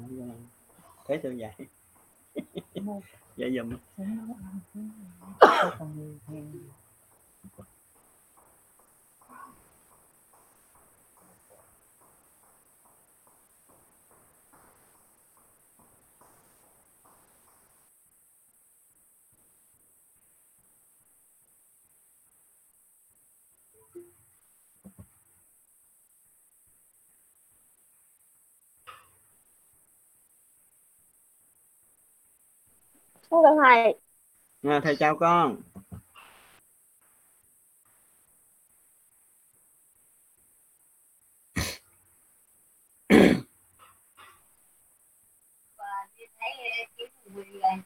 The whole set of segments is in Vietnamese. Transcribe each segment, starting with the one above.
Làm thế tôi vậy? Vậy dùm Con chào thầy. à, thầy chào con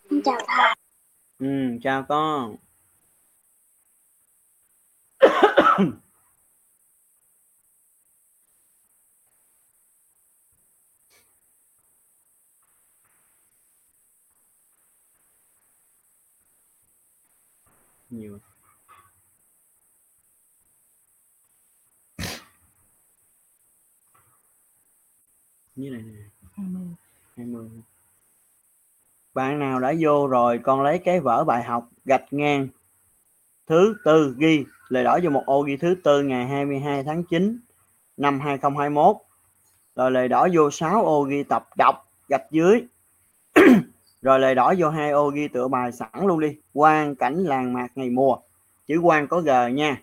Con chào thầy. ừ, chào con nhiều. Như này nè. 20 20 bạn nào đã vô rồi con lấy cái vở bài học gạch ngang. Thứ tư ghi lời đỏ vô một ô ghi thứ tư ngày 22 tháng 9 năm 2021 rồi lời đỏ vô 6 ô ghi tập đọc gạch dưới rồi lời đỏ vô hai ô ghi tựa bài sẵn luôn đi. Quan cảnh làng mạc ngày mùa. Chữ quan có g nha.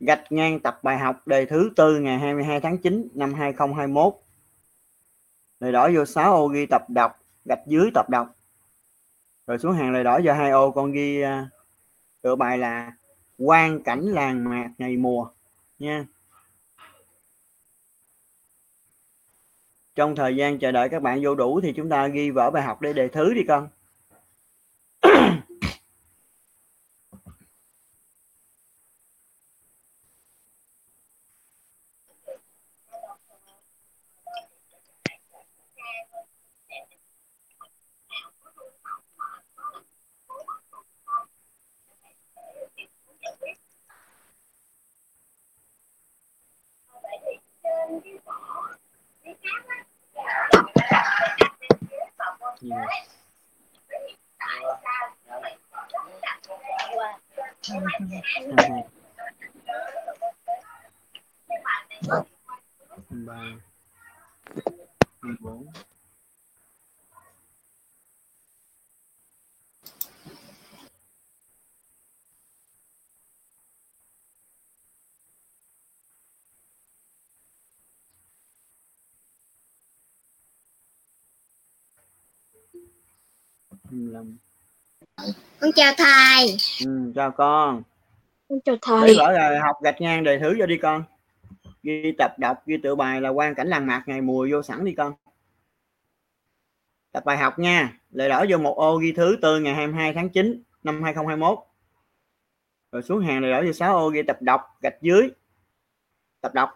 Gạch ngang tập bài học đề thứ tư ngày 22 tháng 9 năm 2021 lời đỏ vô 6 ô ghi tập đọc, gạch dưới tập đọc. Rồi xuống hàng lời đỏ vô hai ô con ghi à, tựa bài là quan cảnh làng mạc ngày mùa nha. Trong thời gian chờ đợi các bạn vô đủ thì chúng ta ghi vở bài học để đề thứ đi con. 25 con chào thầy. Ừ, chào con. Con chào thầy. Để rồi học gạch ngang đề thứ cho đi con. Ghi tập đọc ghi tự bài là quan cảnh làng mạc ngày mùa vô sẵn đi con. Tập bài học nha. Lời đỏ vô một ô ghi thứ từ ngày 22 tháng 9 năm 2021 rồi xuống hàng lời đỏ vô 6 ô ghi tập đọc gạch dưới. Tập đọc.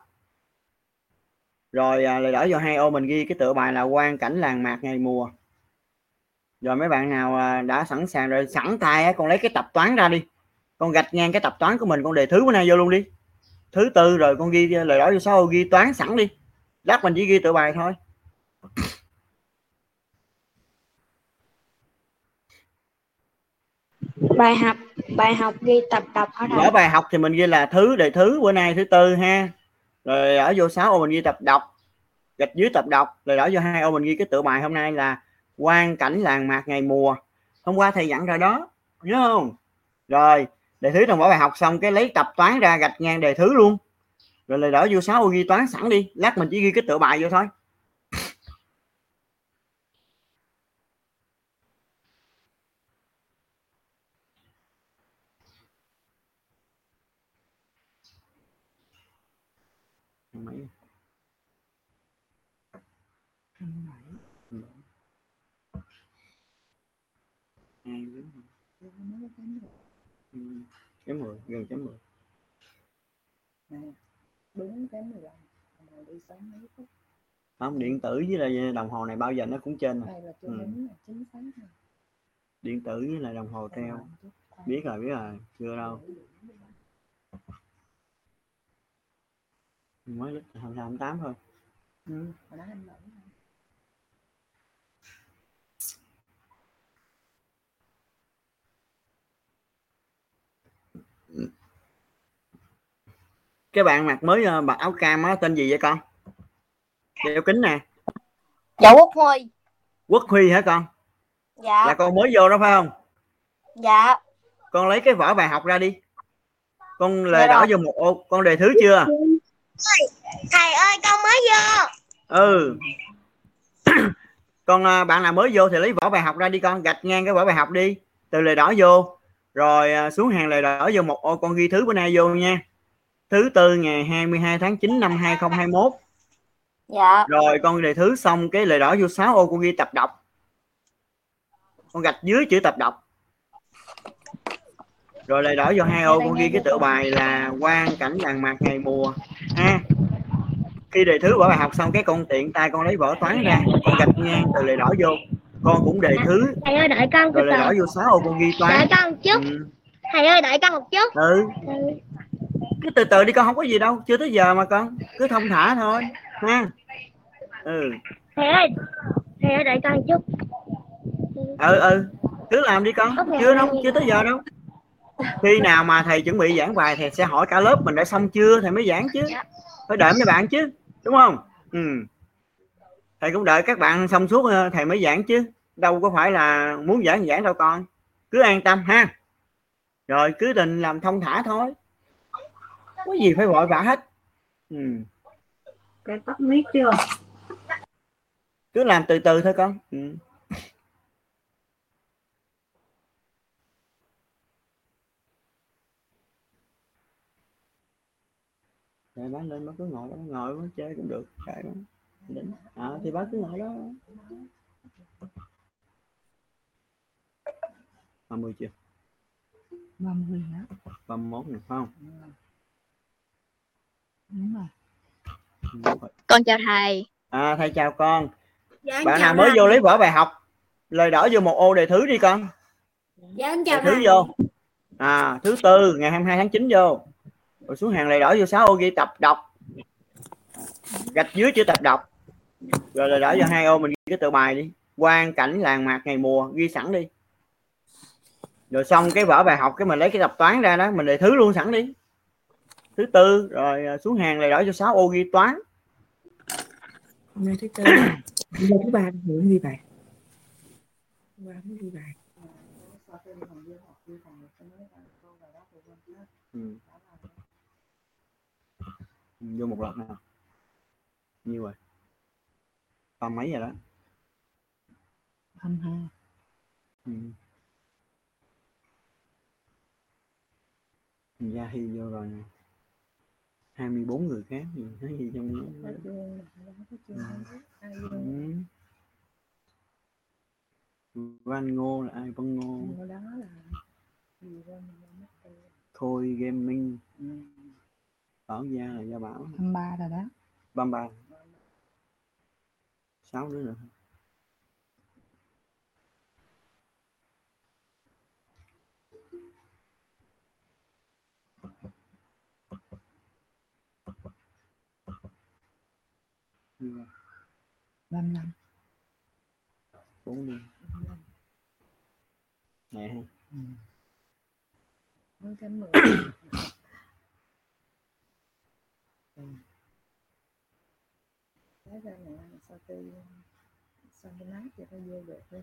Rồi à, lời đỏ vô hai ô mình ghi cái tựa bài là quan cảnh làng mạc ngày mùa rồi mấy bạn nào à, đã sẵn sàng rồi sẵn tay con lấy cái tập toán ra đi. Con gạch ngang cái tập toán của mình con đề thứ bữa nay vô luôn đi. Thứ tư rồi con ghi lời đỏ vô sáu ô ghi toán sẵn đi. Lát mình chỉ ghi tựa bài thôi. Bài học, bài học ghi tập đọc hả thầy? mở bài học thì mình ghi là thứ đề thứ bữa nay thứ tư ha. Rồi ở vô 6 ô mình ghi tập đọc gạch dưới tập đọc. Rồi ở vô hai ô mình ghi cái tựa bài hôm nay là quan cảnh làng mạc ngày mùa. Hôm qua thầy dặn rồi đó, nhớ không? Rồi, đề thứ trong mỗi bài học xong cái lấy tập toán ra gạch ngang đề thứ luôn. Rồi lời đỡ vô sáu ô ghi toán sẵn đi, lát mình chỉ ghi cái tựa bài vô thôi mấy hai bốn Ừ, chấm mười gần chấm mười. Đúng cái 15 mà đi sáng mấy phút. Không điện tử với lại đồng hồ này bao giờ nó cũng trên đây là chưa Ừ. là chính xác điện tử với lại đồng hồ treo biết rồi biết rồi chưa đâu. Mới lít hai hai tám thôi. Ừ. hồi đó anh lỗi cái bạn mặc mới ờ, mặc áo cam á tên gì vậy con? Đeo kính nè. Dạ Quốc Huy. quốc huy hả con? Dạ. là con mới vô đó phải không? Dạ. con lấy cái vở bài học ra đi. Con lời Dạ đỏ vô một ô con đề thứ chưa? Thầy ơi con mới vô. ừ. Con à, bạn nào mới vô thì lấy vở bài học ra đi con gạch ngang cái vở bài học đi từ lời đỏ vô. Rồi à, xuống hàng lời đỏ vô một ô con ghi thứ bữa nay vô nha thứ tư ngày 22 tháng 9 năm 2021 Dạ. rồi con đề thứ xong cái lời đỏ vô 6 ô con ghi tập đọc. Con gạch dưới chữ tập đọc. Rồi lời đỏ vô hai ô con ghi cái tựa bài là quan cảnh làng mạc ngày mùa. Ha. Khi đề thứ vở bài học xong cái con tiện tay con lấy vở toán ra con gạch ngang từ lời đỏ vô. Con cũng đề thứ. Thầy ơi đợi con rồi lời đỏ vô 6 ô con ghi Đợi toán con một chút. ừ. Thầy ơi đợi con một chút. ừ cứ từ từ đi con không có gì đâu. Chưa tới giờ mà con. Cứ thông thả thôi. Ha? Ừ. Thầy ơi. Thầy ơi đợi con chút. ừ ừ. Cứ làm đi con. Chưa đâu chưa tới giờ đâu. Khi nào mà thầy chuẩn bị giảng bài thì sẽ hỏi cả lớp mình đã xong chưa thầy mới giảng chứ. Phải đợi mấy bạn chứ đúng không? Ừ. Thầy cũng đợi các bạn xong suốt ờ, thầy mới giảng chứ. Đâu có phải là muốn giảng giảng đâu con. Cứ an tâm ha. Rồi cứ định làm thông thả thôi có gì phải vội vã hết. Ừ. cái tắt miết chưa? Cứ làm từ từ thôi con. Ừ. Để bác lên bác cứ ngồi đó ngồi bác chơi cũng được. Kệ bác. Đỉnh. à, thì bác cứ ngồi đó. Ba mươi chưa? Ba mươi hả? Ba mươi mốt phải không đúng rồi. Con chào thầy. à thầy chào con. Dạ bạn nào mới vô lấy vở bài học lời đỏ vô một ô đề thứ đi con. Dạ anh đề thứ vô. À thứ tư ngày 22 tháng 9 vô. Rồi xuống hàng lời đỏ vô 6 ô ghi tập đọc. Gạch dưới chữ tập đọc. Rồi lời đỏ vô hai ô mình ghi cái tựa bài đi. Quan cảnh làng mạc ngày mùa ghi sẵn đi. Rồi xong cái vở bài học cái mình lấy cái tập toán ra đó mình đề thứ luôn sẵn đi thứ tư rồi à, xuống hàng lời đỏ cho 6 ô ghi toán. Hôm nay thứ tư. Bây giờ thứ ba thì ghi bài. Thứ ba mới ghi bài. Ừ. Vô một lần nào. Nhiêu rồi ba mấy rồi đó. Hăm hai ừ. Gia Hy vô rồi nè 24 người khác gì thấy gì trong đó. ừ. Van Ngô là ai? Văn Ngô. Khôi Gaming. Bảo Gia là Gia Bảo. Ba rồi đó. Bam Ba. Sáu nữa nữa Nhiêu rồi? Mươi lăm bốn đi. Nè ha ừ. Mới cái mười Nói ra nè, sau khi xong cái nát thì phải vô được đi.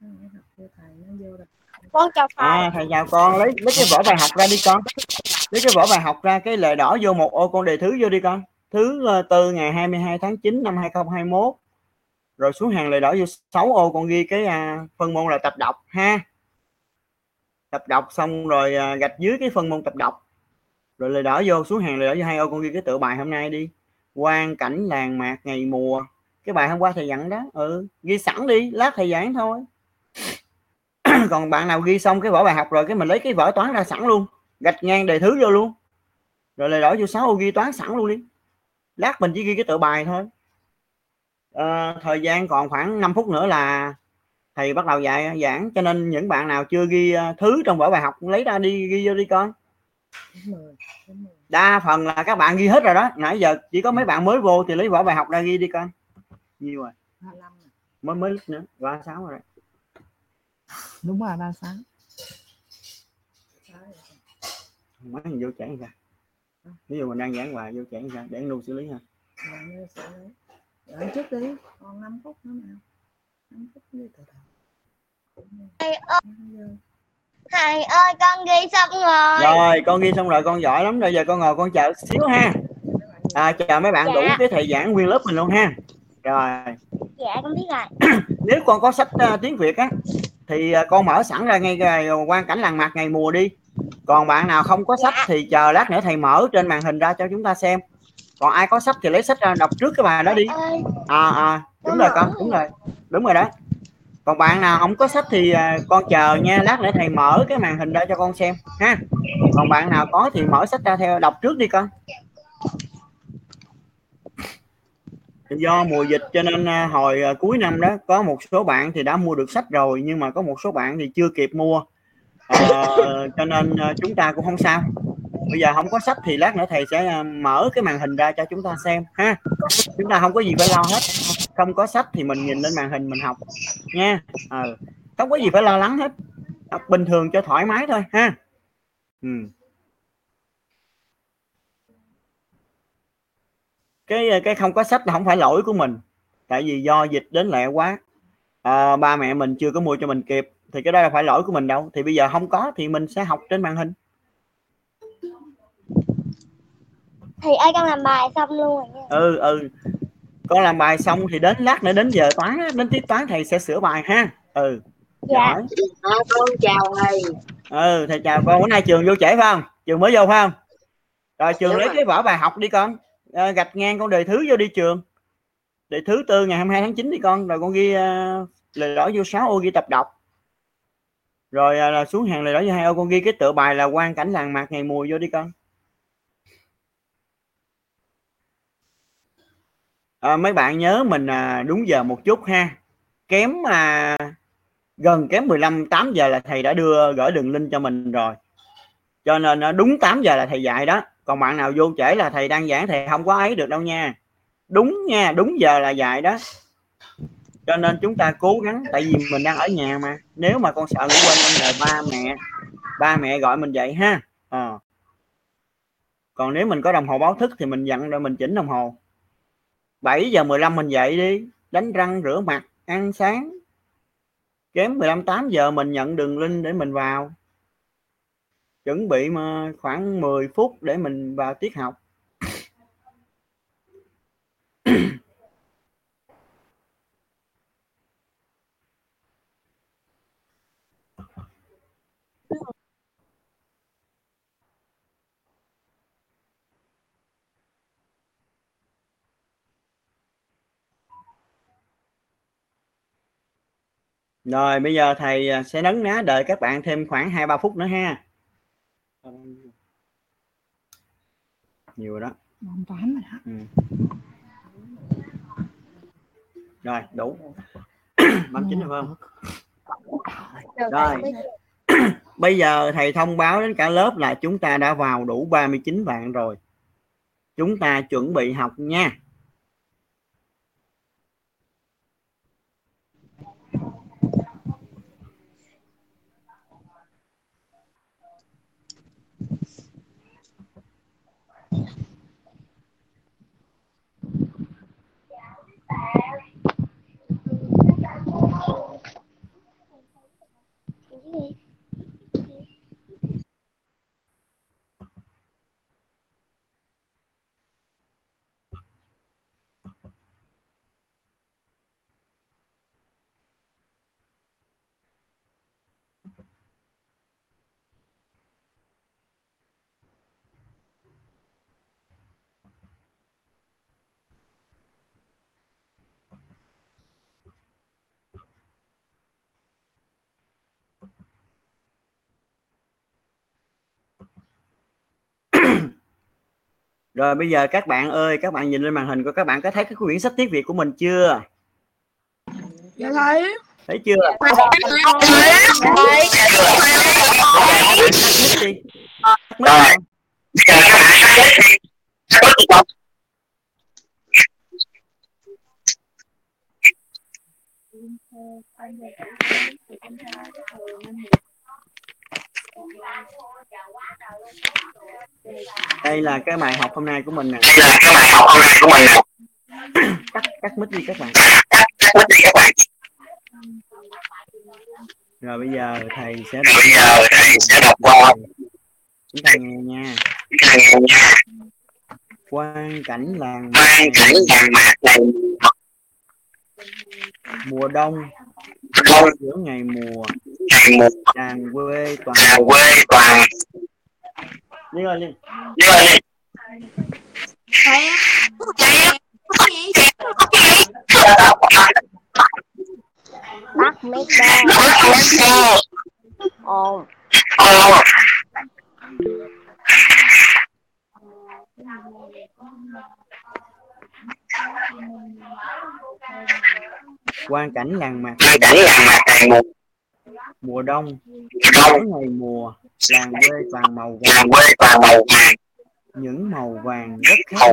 Nó học vô thầy? Nó vô được Con chào thầy. à thầy chào con. Lấy lấy cái vở bài học ra đi con. Lấy cái vở bài học ra cái lời đỏ vô một ô con đề thứ vô đi con. Thứ ờ, tư ngày 22 tháng 9 năm 2021 rồi xuống hàng lời đỏ vô 6 ô con ghi cái à, phân môn là tập đọc ha. Tập đọc xong rồi à, gạch dưới cái phân môn tập đọc. Rồi lời đỏ vô xuống hàng lời đỏ vô hai ô con ghi cái tựa bài hôm nay đi. Quan cảnh làng mạc ngày mùa. Cái bài hôm qua thầy dặn đó ừ ghi sẵn đi lát thầy giảng thôi. Còn bạn nào ghi xong cái vở bài học rồi cái mình lấy cái vở toán ra sẵn luôn gạch ngang đề thứ vô luôn. Rồi lời đỏ vô 6 ô ghi toán sẵn luôn đi. Lát mình chỉ ghi cái tựa bài thôi. Ờ, thời gian còn khoảng 5 phút nữa là thầy bắt đầu dạy giảng. Cho nên những bạn nào chưa ghi ờ, thứ trong vở bài học lấy ra đi ghi vô đi con đa phần là các bạn ghi hết rồi đó. Nãy giờ chỉ có mấy bạn mới vô thì lấy vở bài học ra ghi đi con nhiều rồi. 25 nè. mới mới lít nữa. Ba sáu rồi. Đúng rồi 36 mấy mình vô chảy ra ví dụ mình đang giảng bài vô chảy ra để lưu xử lý ha Rồi, trước đi còn 5 phút nữa nào 5 phút đi từ từ Thầy ơi. Thầy ơi con ghi xong rồi. rồi con ghi xong rồi con giỏi lắm rồi giờ con ngồi con chờ xíu ha à, chờ mấy bạn Dạ. đủ cái thời giảng nguyên lớp mình luôn ha rồi Dạ con biết rồi. nếu con có sách à, tiếng việt á thì à, con mở sẵn ra ngay cái quan cảnh làng mạc ngày mùa đi còn bạn nào không có sách Dạ. thì chờ lát nữa thầy mở trên màn hình ra cho chúng ta xem còn ai có sách thì lấy sách ra đọc trước cái bài đó đi. À, à đúng rồi con đúng rồi đúng rồi đó còn bạn nào không có sách thì à, con chờ nha lát nữa thầy mở cái màn hình ra cho con xem ha. Còn bạn nào có thì mở sách ra theo đọc trước đi con. Do mùa dịch cho nên à, hồi à, cuối năm đó có một số bạn thì đã mua được sách rồi nhưng mà có một số bạn thì chưa kịp mua. Ờ, cho nên à, chúng ta cũng không sao bây giờ không có sách thì lát nữa thầy sẽ à, mở cái màn hình ra cho chúng ta xem ha. Chúng ta không có gì phải lo hết. Không có sách thì mình nhìn lên màn hình mình học nha. Ờ không có gì phải lo lắng hết. Học bình thường cho thoải mái thôi ha. Ừ. cái à, cái không có sách là không phải lỗi của mình tại vì do dịch đến lẹ quá. À, ba mẹ mình chưa có mua cho mình kịp thì cái đó là phải lỗi của mình đâu. Thì bây giờ không có thì mình sẽ học trên màn hình. Thầy ơi con làm bài xong luôn rồi nha. ừ ừ. Con làm bài xong thì đến lát nữa đến giờ toán đến tiết toán thầy sẽ sửa bài ha. Ừ. Dạ. giỏi. À, con chào thầy ừ thầy chào con. Bữa nay trường vô trễ phải không? Trường mới vô phải không? Rồi trường Đúng lấy rồi. cái vở bài học đi con. À, gạch ngang con đề thứ vô đi trường. Đề thứ tư ngày 22 tháng 9 đi con. Rồi con ghi uh, lời đỏ vô 6 ô ghi tập đọc. Rồi là xuống hàng lời đỏ vô hai ô. Con ghi cái tựa bài là quan cảnh làng mạc ngày mùa vô đi con à, mấy bạn nhớ mình à, đúng giờ một chút ha. Kém à, gần kém 15 8 giờ là thầy đã đưa gửi đường link cho mình rồi. Cho nên à, đúng 8 giờ là thầy dạy đó. Còn bạn nào vô trễ là thầy đang giảng thầy không có ấy được đâu nha. Đúng nha đúng giờ là dạy đó. Cho nên chúng ta cố gắng tại vì mình đang ở nhà mà. Nếu mà con sợ ngủ quên con nhờ ba mẹ ba mẹ gọi mình dậy ha. À. còn nếu mình có đồng hồ báo thức thì mình dặn rồi mình chỉnh đồng hồ. 7 giờ 15 mình dậy đi, đánh răng rửa mặt, ăn sáng. Kém 15 8 giờ mình nhận đường link để mình vào. Chuẩn bị mà khoảng 10 phút để mình vào tiết học. Rồi bây giờ thầy à, sẽ nấn ná đợi các bạn thêm khoảng hai ba phút nữa ha. Nhiều rồi đó. Toán rồi đó. Ừ. rồi đủ. Bấm chín rồi phải không Được, Rồi. bây giờ thầy thông báo đến cả lớp là chúng ta đã vào đủ 39 bạn rồi. Chúng ta chuẩn bị học nha rồi bây giờ các bạn ơi các bạn nhìn lên màn hình của các bạn có thấy cái quyển sách tiếng Việt của mình chưa dạ thầy thấy chưa Thầy. Các bạn tắt mic đi Tắt mic không? Đây là cái bài học hôm nay của mình nè. Đây là cái bài học hôm nay của mình nè. Cắt cắt mic đi các bạn. Quyết định các bạn. Rồi bây giờ thầy sẽ bây giờ thầy sẽ đọc qua. Chúng ta nghe nha. Quan cảnh làng quan cảnh vàng mạc này. Mùa đông. Giữa ngày mùa ngày một. Làng quê toàn nhà quê toàn. Đi rồi đi như vậy Bắt mấy ba có xe ồn Ồ, quan cảnh làng mạc quan cảnh vàng mạc này một mùa đông. Giữa ngày mùa làng quê toàn màu vàng. Những màu vàng rất khác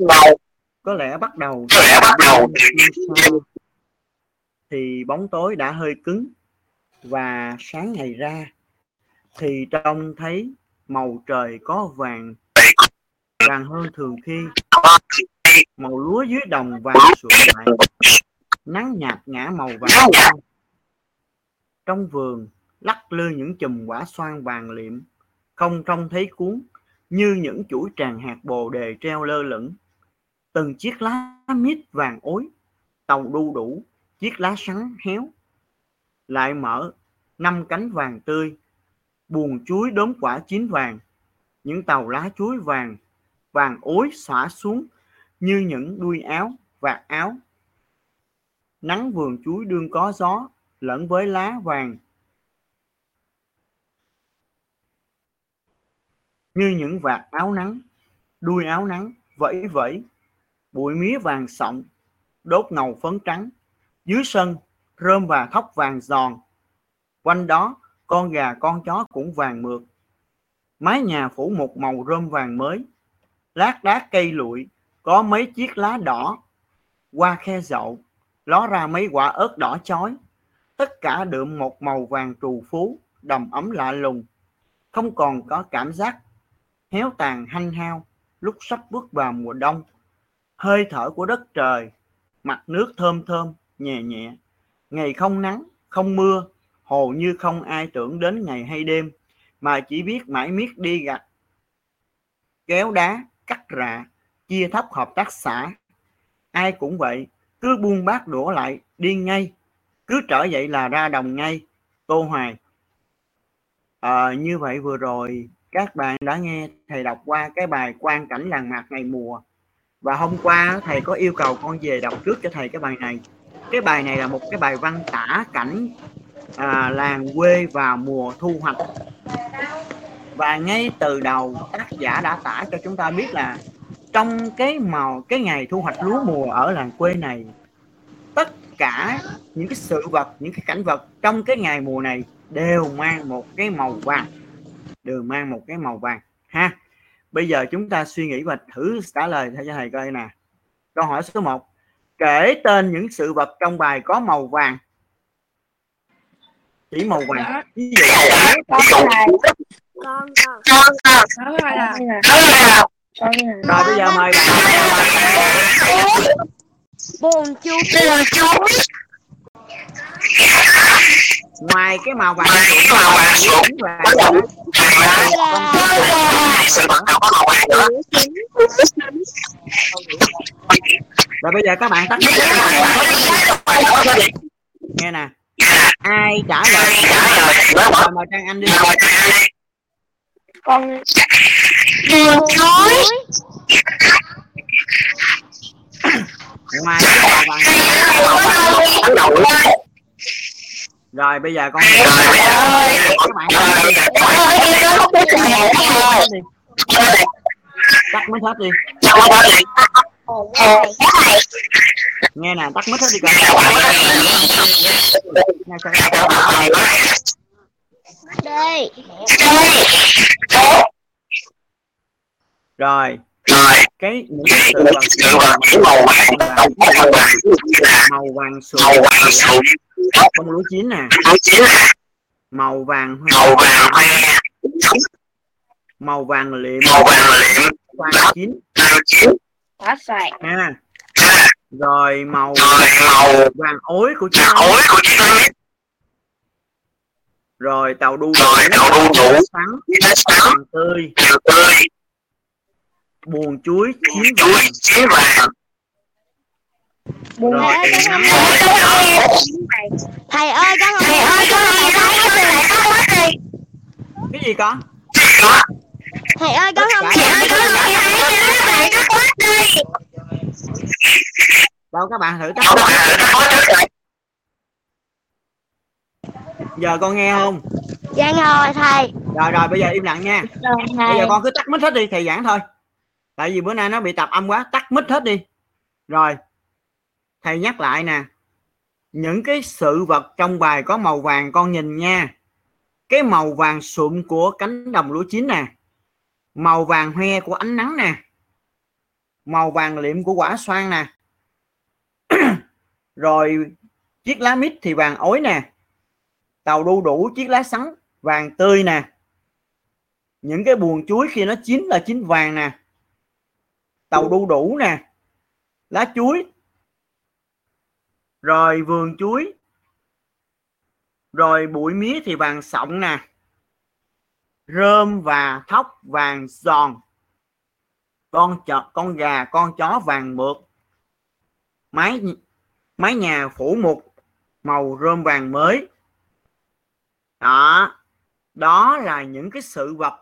nhau. có lẽ bắt đầu có lẽ bắt đầu thì bóng tối đã hơi cứng. Và sáng ngày ra thì trông thấy màu trời có vàng vàng hơn thường khi. Màu lúa dưới đồng vàng sụn lại. Nắng nhạt ngã màu vàng trong vườn, lắc lư những chùm quả xoan vàng liệm, không trông thấy cuốn, như những chuỗi tràng hạt bồ đề treo lơ lửng. Từng chiếc lá mít vàng ối, tàu đu đủ, chiếc lá sắn héo. Lại mở năm cánh vàng tươi, buồn chuối đốm quả chín vàng. Những tàu lá chuối vàng vàng ối xõa xuống như những đuôi áo, vạt áo. Nắng vườn chuối đương có gió lẫn với lá vàng. Như những vạt áo nắng, đuôi áo nắng vẫy vẫy, bụi mía vàng sọng, đốt ngầu phấn trắng. Dưới sân, rơm và thóc vàng giòn. Quanh đó, con gà con chó cũng vàng mượt. Mái nhà phủ một màu rơm vàng mới. Lát đá cây lụi, có mấy chiếc lá đỏ. Qua khe dậu, ló ra mấy quả ớt đỏ chói tất cả đượm một màu vàng trù phú, đầm ấm lạ lùng. Không còn có cảm giác héo tàn hanh hao lúc sắp bước vào mùa đông. Hơi thở của đất trời, mặt nước thơm thơm, nhẹ nhẹ. Ngày không nắng, không mưa, hầu như không ai tưởng đến ngày hay đêm, mà chỉ biết mãi miết đi gặt kéo đá, cắt rạ, chia thóc hợp tác xã. Ai cũng vậy, cứ buông bát đổ lại, đi ngay cứ trở vậy là ra đồng ngay tô hoài. À, như vậy vừa rồi các bạn đã nghe thầy đọc qua cái bài quan cảnh làng mạc ngày mùa. Và hôm qua thầy có yêu cầu con về đọc trước cho thầy cái bài này. Cái bài này là một cái bài văn tả cảnh à, làng quê vào mùa thu hoạch. Và ngay từ đầu tác giả đã tả cho chúng ta biết là trong cái màu cái ngày thu hoạch lúa mùa ở làng quê này tất cả những cái sự vật những cái cảnh vật trong cái ngày mùa này đều mang một cái màu vàng. Đều mang một cái màu vàng ha. Bây giờ chúng ta suy nghĩ và thử trả lời theo cho thầy coi nè. Câu hỏi số 1 kể tên những sự vật trong bài có màu vàng. Chỉ màu vàng. Ví dụ con con con con đó là con rồi bây giờ mời bạn buồn chú. Ngoài cái màu vàng Ngoài cái màu vàng nào có màu vàng nữa. Rồi bây giờ các bạn tắt nghe nè. Ai trả lời? Trả lời? Mời trang anh đi. Con buồn chuối ngoài rồi bây giờ con các bạn tắt mic hết đi. Nghe nè tắt mic hết đi bạn đây. Rồi. Rồi cái những cái sự vật màu vàng màu vàng. màu vàng màu vàng sụp màu vàng sụp bông lúa chín nè. Màu vàng hoa. Màu vàng màu vàng liệm. Màu vàng liệm. Vàng chín. Quá xoài. ha. Rồi màu rồi màu vàng ối của chúng ối của nến rồi tàu đu rồi đậu đu đủ. Sáng tươi. Tươi buồn chuối chín chuối vàng. chín vàng. Buồn Rồi, ơi, nắm Thầy ơi, con không thầy ơi con này không có có gì cái gì con? Thầy ơi, con không thầy ơi con có gì đâu các bạn thử không tắt giờ con nghe không? Dạ rồi thầy. rồi rồi bây giờ im lặng nha. Rồi bây thầy. giờ con cứ tắt mic hết đi thầy giảng thôi tại vì bữa nay nó bị tạp âm quá, tắt mic hết đi. Rồi, thầy nhắc lại nè. Những cái sự vật trong bài có màu vàng, con nhìn nha. Cái màu vàng sụm của cánh đồng lúa chín nè. Màu vàng hoe của ánh nắng nè. Màu vàng liệm của quả xoan nè. Rồi, chiếc lá mít thì vàng ối nè. Tàu đu đủ chiếc lá sắn vàng tươi nè. Những cái buồn chuối khi nó chín là chín vàng nè tàu đu đủ nè lá chuối rồi vườn chuối rồi bụi mía thì vàng sọng nè rơm và thóc vàng giòn con chó, con gà con chó vàng mượt mái mái nhà phủ mục màu rơm vàng mới. Đó đó là những cái sự vật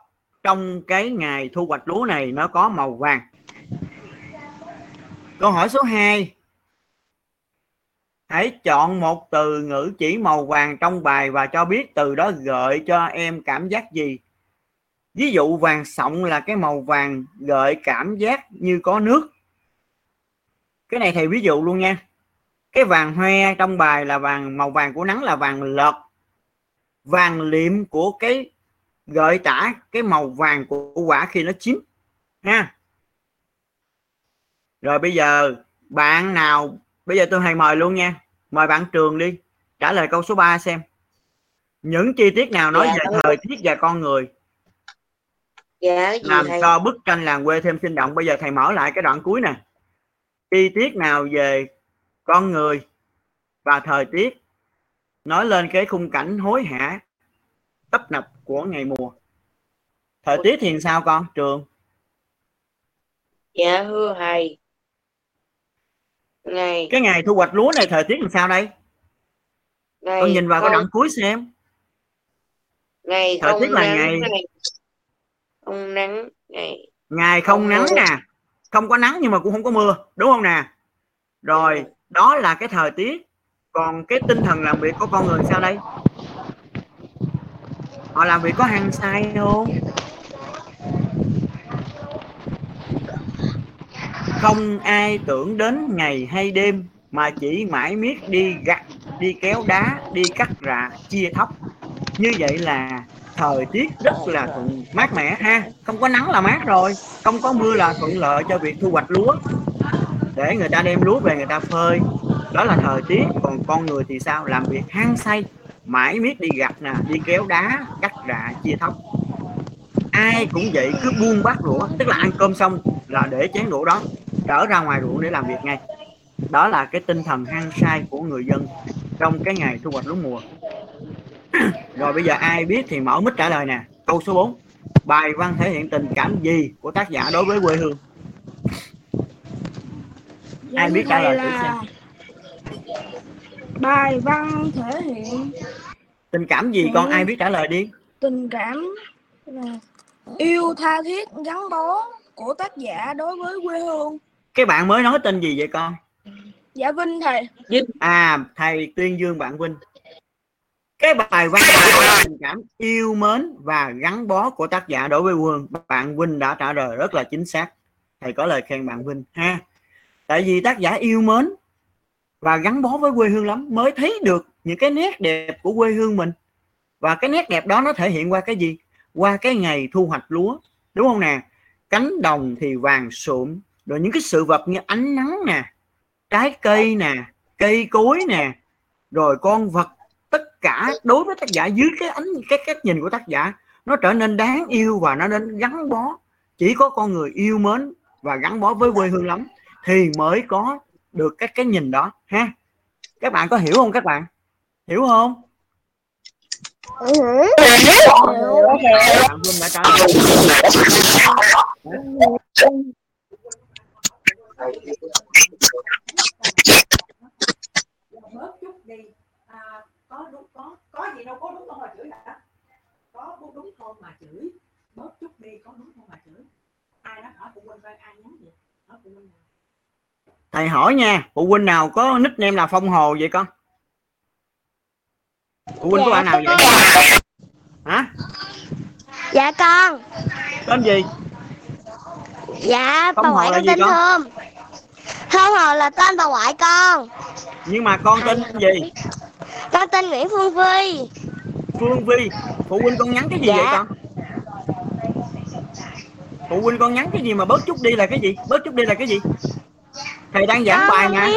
trong cái ngày thu hoạch lúa này nó có màu vàng câu hỏi số 2 hãy chọn một từ ngữ chỉ màu vàng trong bài và cho biết từ đó gợi cho em cảm giác gì. Ví dụ vàng sọng là cái màu vàng gợi cảm giác như có nước. Cái này thầy ví dụ luôn nha. Cái vàng hoe trong bài là vàng, màu vàng của nắng là vàng lợt. Vàng liệm của cái gợi tả cái màu vàng của quả khi nó chín. Ha rồi bây giờ bạn nào bây giờ tôi thầy mời luôn nha. Mời bạn trường đi trả lời câu số 3 xem. Những chi tiết nào nói Dạ, về thời tiết và con người? Dạ làm thầy? cho bức tranh làng quê thêm sinh động. Bây giờ thầy mở lại cái đoạn cuối nè. Chi tiết nào về con người và thời tiết? Nói lên cái khung cảnh hối hả tấp nập của ngày mùa. Thời tiết thì sao con trường? Dạ thưa thầy ngày cái ngày thu hoạch lúa này thời tiết làm sao đây? Ngày con nhìn vào cái không, đoạn cuối xem. Ngày thời tiết là nắng ngày- không nắng ngày ngày không Không nắng mưa. nè. Không có nắng nhưng mà cũng không có mưa đúng không nè? Rồi. đó là cái thời tiết. Còn cái tinh thần làm việc của con người sao đây? Họ làm việc có hăng say không không ai tưởng đến ngày hay đêm mà chỉ mãi miết đi gặt, đi kéo đá, đi cắt rạ, chia thóc. Như vậy là thời tiết rất là thuận, mát mẻ ha. Không có nắng là mát rồi, không có mưa là thuận lợi cho việc thu hoạch lúa. Để người ta đem lúa về người ta phơi, đó là thời tiết. Còn con người thì sao? Làm việc hăng say, mãi miết đi gặt nè, đi kéo đá, cắt rạ, chia thóc. Ai cũng vậy, cứ buông bát đũa tức là ăn cơm xong là để chén đũa đó trở ra ngoài ruộng để làm việc ngay. Đó là cái tinh thần hăng say của người dân trong cái ngày thu hoạch lúa mùa. Rồi bây giờ ai biết thì mở mic trả lời nè. Câu số 4 bài văn thể hiện tình cảm gì của tác giả đối với quê hương? Dạ, Ai biết trả lời thử là bài văn thể hiện tình cảm gì? Con Ừ. ai biết trả lời đi? Tình cảm yêu tha thiết gắn bó của tác giả đối với quê hương cái bạn mới nói tên gì vậy con? Dạ vinh thầy. À thầy tuyên dương bạn vinh. Cái bài văn là tình cảm yêu mến và gắn bó của tác giả đối với quê hương bạn vinh đã trả lời rất là chính xác. Thầy có lời khen bạn vinh ha. Tại vì tác giả yêu mến và gắn bó với quê hương lắm mới thấy được những cái nét đẹp của quê hương mình. Và cái nét đẹp đó nó thể hiện qua cái gì? Qua cái ngày thu hoạch lúa. Đúng không nè? Cánh đồng thì vàng sụm rồi những cái sự vật như ánh nắng nè trái cây nè cây cối nè rồi con vật tất cả đối với tác giả dưới cái ánh cái cách nhìn của tác giả nó trở nên đáng yêu và nó nên gắn bó. Chỉ có con người yêu mến và gắn bó với quê hương lắm thì mới có được cái cái nhìn đó ha. Các bạn có hiểu không các bạn? Hiểu không? Ừ bạn Vinh đã trả lời bớt chút đi. À, có đúng có có gì đâu có đúng không mà chửi hả? Có đúng, đúng thôi mà chửi? Bớt chút đi có đúng không mà chửi? Ai đó hỏi phụ huynh coi ai nhắn gì hỏi phụ huynh nào? Thầy hỏi nha phụ huynh nào có nickname là phong hồ vậy con? Phụ huynh của bạn nào vậy? hả? Dạ con. tên gì Dạ bà ngoại con tên? Thơm. Thơm hồ là tên bà ngoại con. nhưng mà con tên gì Con tên Nguyễn Phương Phi. phương vi phụ huynh con nhắn cái gì Dạ. vậy con phụ huynh con nhắn cái gì mà bớt chút đi là cái gì bớt chút đi là cái gì thầy đang giảng Con bài nha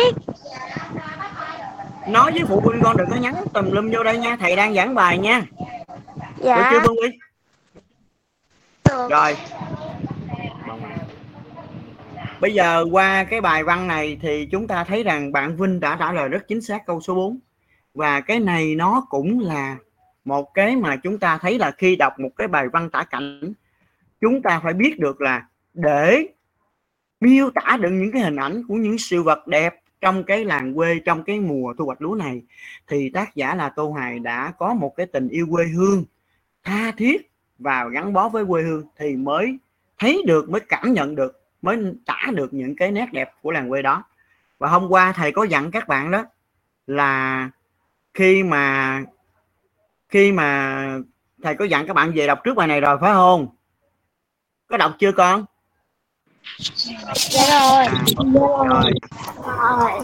nói với phụ huynh con đừng có nhắn tùm lum vô đây nha thầy đang giảng bài nha được Dạ. chưa phương vi Được. rồi bây giờ qua cái bài văn này thì chúng ta thấy rằng bạn Vinh đã trả lời rất chính xác câu số 4 và cái này nó cũng là một cái mà chúng ta thấy là khi đọc một cái bài văn tả cảnh, chúng ta phải biết được là để miêu tả được những cái hình ảnh của những sự vật đẹp trong cái làng quê, trong cái mùa thu hoạch lúa này, thì tác giả là Tô Hoài đã có một cái tình yêu quê hương tha thiết và gắn bó với quê hương thì mới thấy được, mới cảm nhận được mới tả được những cái nét đẹp của làng quê đó. Và hôm qua thầy có dặn các bạn đó là khi mà khi mà thầy có dặn các bạn về đọc trước bài này rồi phải không? Có đọc chưa con? Dạ rồi. rồi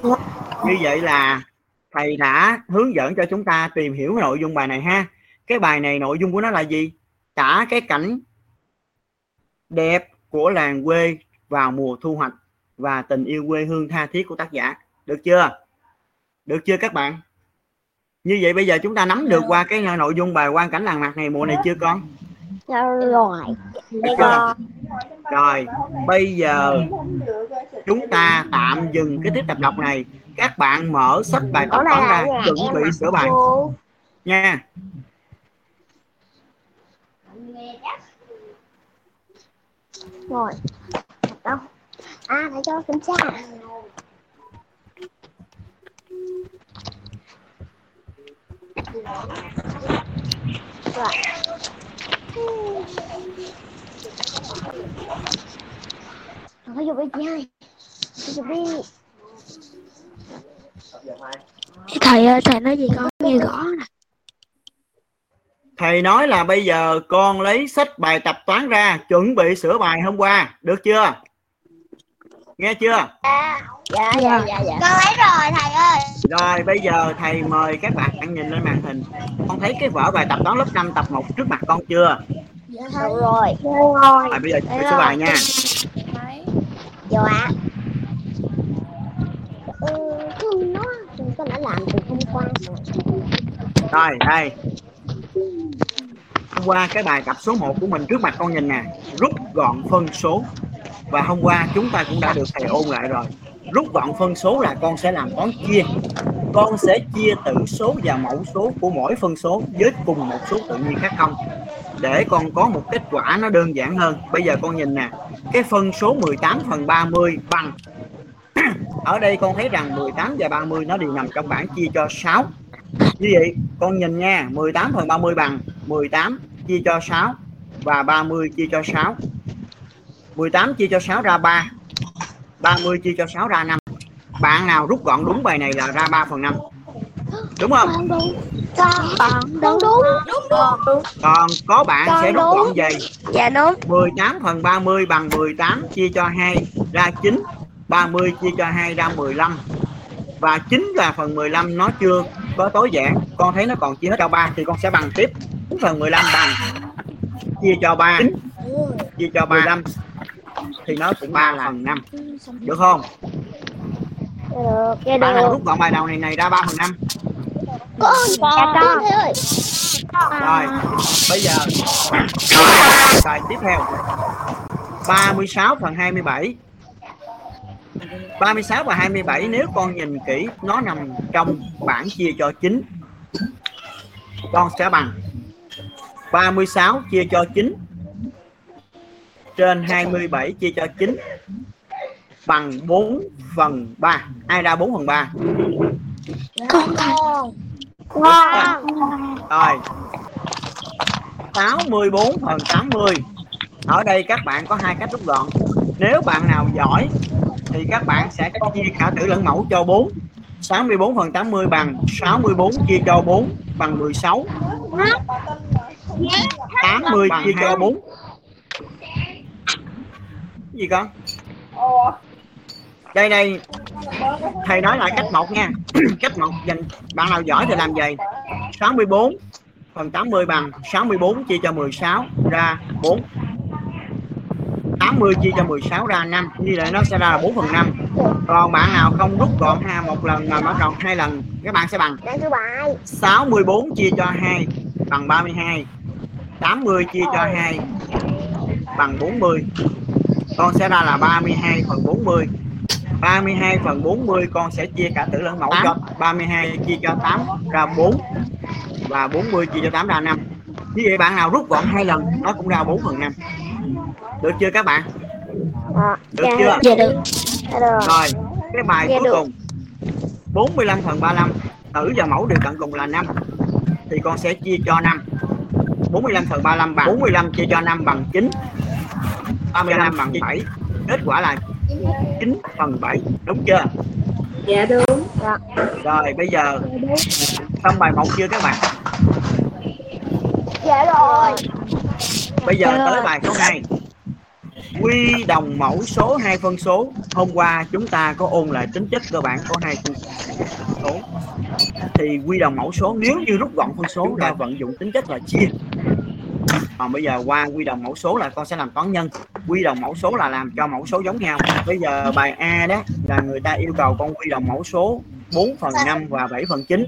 Rồi. như vậy là thầy đã hướng dẫn cho chúng ta tìm hiểu nội dung bài này ha. Cái bài này nội dung của nó là gì? Tả cái cảnh đẹp của làng quê vào mùa thu hoạch và tình yêu quê hương tha thiết của tác giả. Được chưa? Được chưa các bạn? Như vậy bây giờ chúng ta nắm được qua cái nội dung bài quan cảnh làng mạc này mùa này chưa con? Dạ rồi. chưa? Rồi bây giờ chúng ta tạm dừng cái tiết tập đọc này. Các bạn mở sách bài tập toán ra là nhà chuẩn bị sửa bài. nha. Rồi. À, thầy cho kiểm tra. Rồi. Thôi dùng đi ơi. Dùng đi. thầy ơi thầy nói gì con nghe rõ nè thầy nói là bây giờ con lấy sách bài tập toán ra chuẩn bị sửa bài hôm qua được chưa nghe chưa Dạ, dạ, dạ, dạ. Con lấy rồi thầy ơi. rồi bây giờ thầy mời các bạn nhìn lên màn hình con thấy cái vở bài tập toán lớp 5 tập 1 trước mặt con chưa Được rồi. Rồi. rồi bây giờ chuẩn bị sửa bài nha Dạ. Ừ, nó con đã làm từ hôm qua rồi. rồi đây hôm qua cái bài tập số 1 của mình trước mặt con nhìn nè rút gọn phân số và hôm qua chúng ta cũng đã được thầy ôn lại rồi. Rút gọn phân số là con sẽ làm toán chia. Con sẽ chia tử số và mẫu số của mỗi phân số với cùng một số tự nhiên khác không. Để con có một kết quả nó đơn giản hơn. Bây giờ con nhìn nè. Cái phân số 18 phần 30 bằng ở đây con thấy rằng 18 và 30 nó đều nằm trong bảng chia cho 6 như vậy, con nhìn nha. 18 phần 30 bằng 18 chia cho 6 và 30 chia cho 6 18 chia cho 6 ra 3 30 chia cho 6 ra 5 bạn nào rút gọn đúng bài này là ra 3 phần 5 đúng không? Con đúng. Con, con đúng. còn có bạn Con sẽ rút đúng. gọn về. Dạ đúng. 18 phần 30 bằng 18 chia cho 2 ra 9 30 chia cho 2 ra 15 và 9 là phần 15 nó chưa có tối giản con thấy nó còn chia hết cho 3 thì con sẽ bằng tiếp. 9 phần 15 bằng chia cho 3 9 chia cho 15 thì nó cũng 3 phần 5 được không? Được. Dạ bạn nào rút gọn bài đầu này này ra 3 phần 5 Con. Dạ con. rồi bây giờ bài tiếp theo. 36 phần 27 36 và 27 nếu con nhìn kỹ nó nằm trong bảng chia cho 9 con sẽ bằng 36 chia cho 9 trên 27 chia cho 9 bằng 4 phần 3 ai ra 4 phần 3 con Con. rồi. 64 phần 80 ở đây các bạn có hai cách rút gọn. Nếu bạn nào giỏi thì các bạn sẽ chia cả tử lẫn mẫu cho 4 64 phần 80 bằng 64 chia cho 4 bằng 16 80 chia cho 4 gì con đây đây. Thầy nói lại cách một nha. Cách một dành bạn nào giỏi thì làm gì 64 phần 80 bằng 64 chia cho 16 ra 4 80 chia cho 16 ra 5 như vậy nó sẽ ra là 4 phần 5 còn bạn nào không rút gọn ha một lần mà mở rộng hai lần các bạn sẽ bằng. Đang thư bài. 64 chia cho 2 bằng 32 80 chia cho 2 bằng 40 con sẽ ra là 32 phần 40 32 phần 40 con sẽ chia cả tử lẫn mẫu cho 32 chia cho 8 ra 4 và 40 chia cho 8 ra 5 như vậy bạn nào rút gọn hai lần nó cũng ra 4 phần 5 được chưa các bạn? Dạ. được Dạ. chưa? Dạ được. Dạ được. rồi cái bài Dạ cuối được. cùng. 45 phần 35 tử và mẫu đều tận cùng là 5 thì con sẽ chia cho 5 45 phần 35 bằng 45 chia cho 5 bằng 9 35 bằng 7 kết quả là 9 phần 7 đúng chưa? Dạ đúng. Rồi bây giờ xong bài 1 chưa các bạn? Dạ rồi. bây giờ Dạ tới bài số 2 quy đồng mẫu số hai phân số. Hôm qua chúng ta có ôn lại tính chất cơ bản của hai phân số. Thì quy đồng mẫu số nếu như rút gọn phân số ta vận dụng tính chất là chia còn bây giờ qua quy đồng mẫu số là con sẽ làm toán nhân. Quy đồng mẫu số là làm cho mẫu số giống nhau. Bây giờ bài A đó là người ta yêu cầu con quy đồng mẫu số 4 phần 5 và 7 phần 9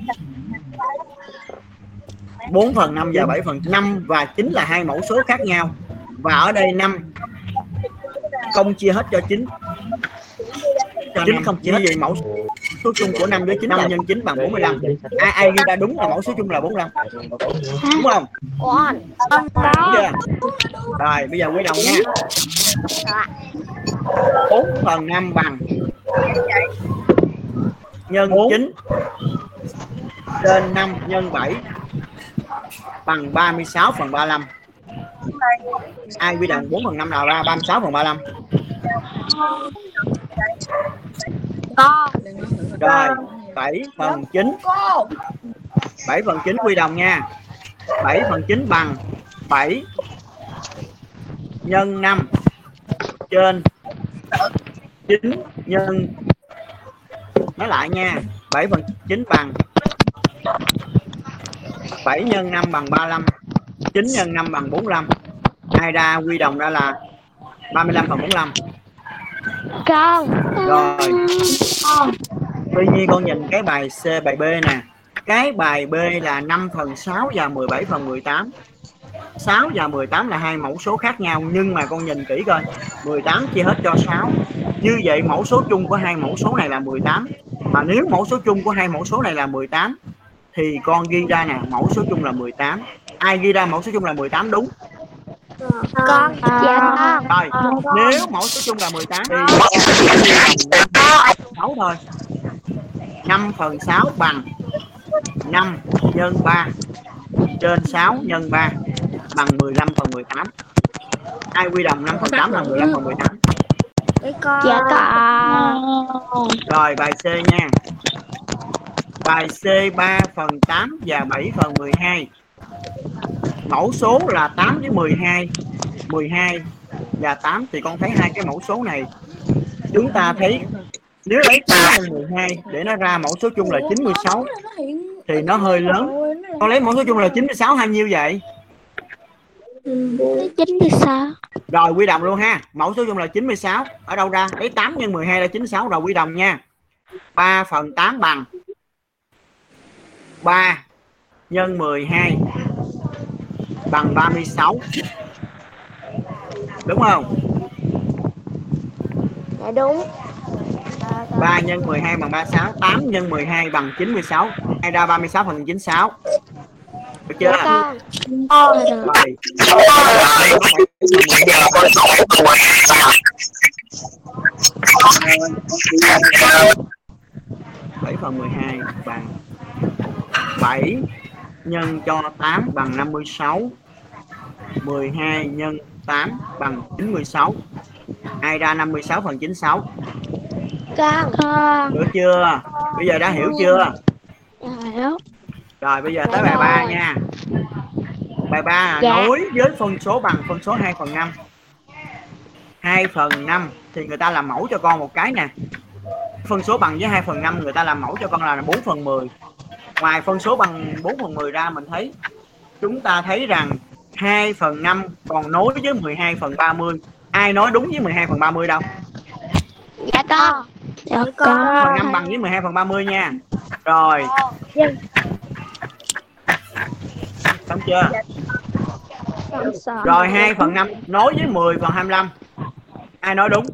4 phần 5 và 7 phần 5 và 9 là hai mẫu số khác nhau. Và ở đây 5 không chia hết cho 9 9 không chia hết. vậy mẫu số chung của 5 với 9 5 nhân 9 bằng 45 ai ai ghi ra đúng là mẫu số chung là 45 đúng không đúng có. chưa rồi bây giờ quy đồng nha. 4 phần 5 bằng nhân 9 trên 5 nhân 7 bằng 36 phần 35 ai quy đồng 4 phần 5 nào ra 36 phần 35 Con. rồi. 7 phần 9 7 phần 9 quy đồng nha. 7 phần 9 bằng 7 nhân 5 trên 9 nhân. Nói lại nha 7 phần 9 bằng 7 nhân 5 bằng 35 9 nhân 5 bằng 45 ai ra quy đồng ra là 35 phần 45 Con rồi. Tuy nhiên con nhìn cái bài C, bài B nè. Cái bài B là 5 phần 6 và 17 phần 18 6 và 18 là hai mẫu số khác nhau, nhưng mà con nhìn kỹ coi. 18 chia hết cho 6 như vậy mẫu số chung của hai mẫu số này là 18 mà nếu mẫu số chung của hai mẫu số này là 18 thì con ghi ra nè, mẫu số chung là 18 ai ghi ra mẫu số chung là 18 đúng? Con. Dạ con. rồi nếu mẫu số chung là 18 thì 6 thôi 5 phần 6 bằng 5 nhân 3 trên 6 nhân 3 bằng 15 phần 18 ai quy đồng 5 phần 8 là 15 phần 18 Con. Dạ con. rồi bài C nha bài C 3 phần 8 và 7 phần 12 mẫu số là 8 với 12 12 và 8 thì con thấy hai cái mẫu số này. Chúng ta thấy nếu lấy 8 nhân 12 để nó ra mẫu số chung là 96 thì nó hơi lớn. Con lấy mẫu số chung là 96 hay nhiêu vậy? chín mươi sáu. Rồi quy đồng luôn ha. Mẫu số chung là 96 ở đâu ra? Lấy 8 nhân 12 là 96 rồi quy đồng nha. 3 phần 8 bằng 3 nhân 12 bằng 36 đúng không? Dạ đúng. 3 nhân 12 bằng 36 8 nhân 12 bằng 96 hay ra 36 phần 96 được chưa? Dạ con. Rồi hỏi phần 12 7 phần 12 bằng 7 nhân cho 8 bằng 56 12 nhân 8 bằng 96 ai ra 56 phần 96 con. Được chưa? Bây giờ đã hiểu chưa? Hiểu. Rồi bây giờ tới bài 3 nha. Bài 3 là Dạ. nối với phân số bằng phân số 2 phần 5 2 phần 5 thì người ta làm mẫu cho con một cái nè. Phân số bằng với 2 phần 5 người ta làm mẫu cho con là 4 phần 10 ngoài phân số bằng 4 phần 10 ra mình thấy. Chúng ta thấy rằng 2 phần 5 còn nối với 12 phần 30 ai nói đúng với 12 phần 30 đâu? Dạ con dạ phần con 5 bằng với 12 phần 30 nha. Rồi. Xong chưa? Rồi 2 phần 5 nối với 10 phần 25 ai nói đúng?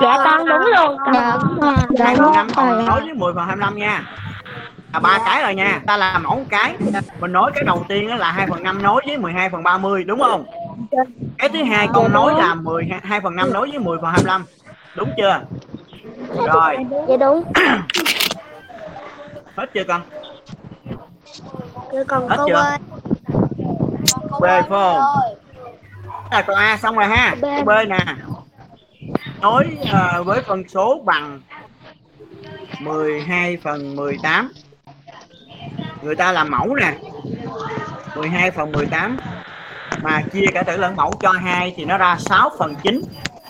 Dạ con đúng luôn. Dạ. Đúng rồi 2 phần 5 còn rồi nối với 10 phần 25 nha là ba cái rồi nha. Ta làm mẫu cái. Mình nói cái đầu tiên là 2 phần 5 nối với 12 phần 30 đúng không? Cái thứ hai con nói là 10 2 phần 5 nối với 10 phần 25 đúng chưa? Rồi. Dạ đúng. Hết chưa con? Dạ con Hết chưa? quên B phải không? là con A xong rồi ha. B. B nè. Nối ờ, với phân số bằng 12 phần 18 người ta làm mẫu nè. 12 phần 18 mà chia cả tử lẫn mẫu cho 2 thì nó ra 6 phần 9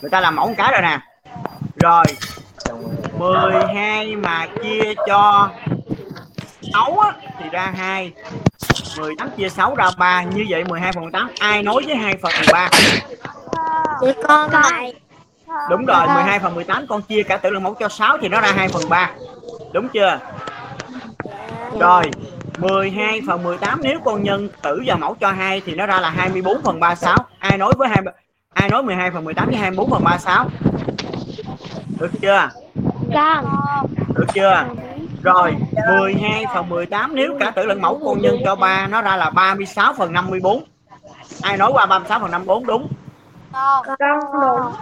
người ta làm mẫu một cái rồi nè. Rồi 12 mà chia cho 6 á, thì ra 2 18 chia 6 ra 3 như vậy 12 phần 18 ai nói với 2 phần 13 dạ con con đúng rồi 12 phần 18 con chia cả tử lượng mẫu cho 6 thì nó ra 2 phần 3 đúng chưa? Rồi 12 phần 18 nếu con nhân tử vào mẫu cho 2 thì nó ra là 24 phần 36 ai nói với 2 ai nói 12 phần 18 với 24 phần 36 được chưa? Con được chưa? Rồi 12 phần 18 nếu cả tử lẫn mẫu con nhân cho 3 nó ra là 36 phần 54 ai nói qua 36 phần 54 đúng. Con đúng.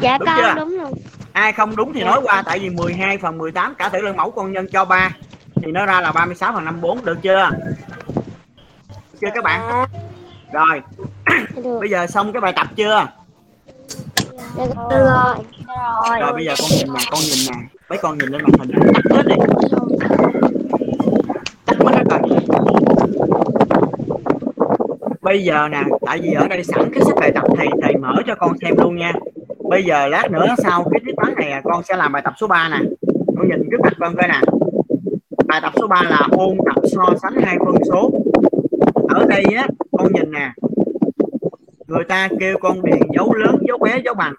Dạ Đúng con chưa? đúng luôn ai không đúng thì nói qua tại vì 12 phần 18 cả tử lẫn mẫu con nhân cho 3 thì nó ra là 36 phần 54 được chưa? Được chưa các bạn? Rồi. Được. Bây giờ xong cái bài tập chưa? Dạ rồi. rồi. Bây giờ con nhìn nè con nhìn nè. Mấy con nhìn lên màn hình nè. Chết đi. Tắt mất hết rồi. Bây giờ nè tại vì ở đây sẵn cái sách bài tập thầy thầy mở cho con xem luôn nha. Bây giờ lát nữa sau cái tiết toán này con sẽ làm bài tập số 3 nè. Con nhìn trước mặt con coi nè bài tập số 3 là ôn tập so sánh hai phân số. Ở đây á, con nhìn nè. Người ta kêu con điền dấu lớn, dấu bé, dấu bằng.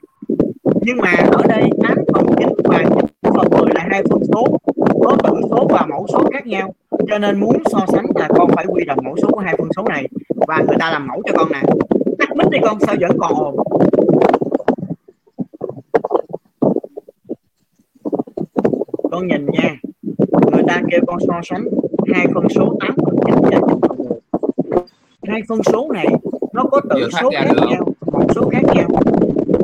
Nhưng mà ở đây 8 phần 9 và 9 phần 10 là hai phân số. Có tử số và mẫu số khác nhau. Cho nên muốn so sánh là con phải quy đồng mẫu số của hai phân số này. Và người ta làm mẫu cho con nè. Tắt mic đi con, sao vẫn còn ồn? Con nhìn nha ta kêu con so sánh hai phân số 8 phần 9 và 9 phần 10 hai phân số này nó có thoát số khác không? nhau mẫu số khác nhau.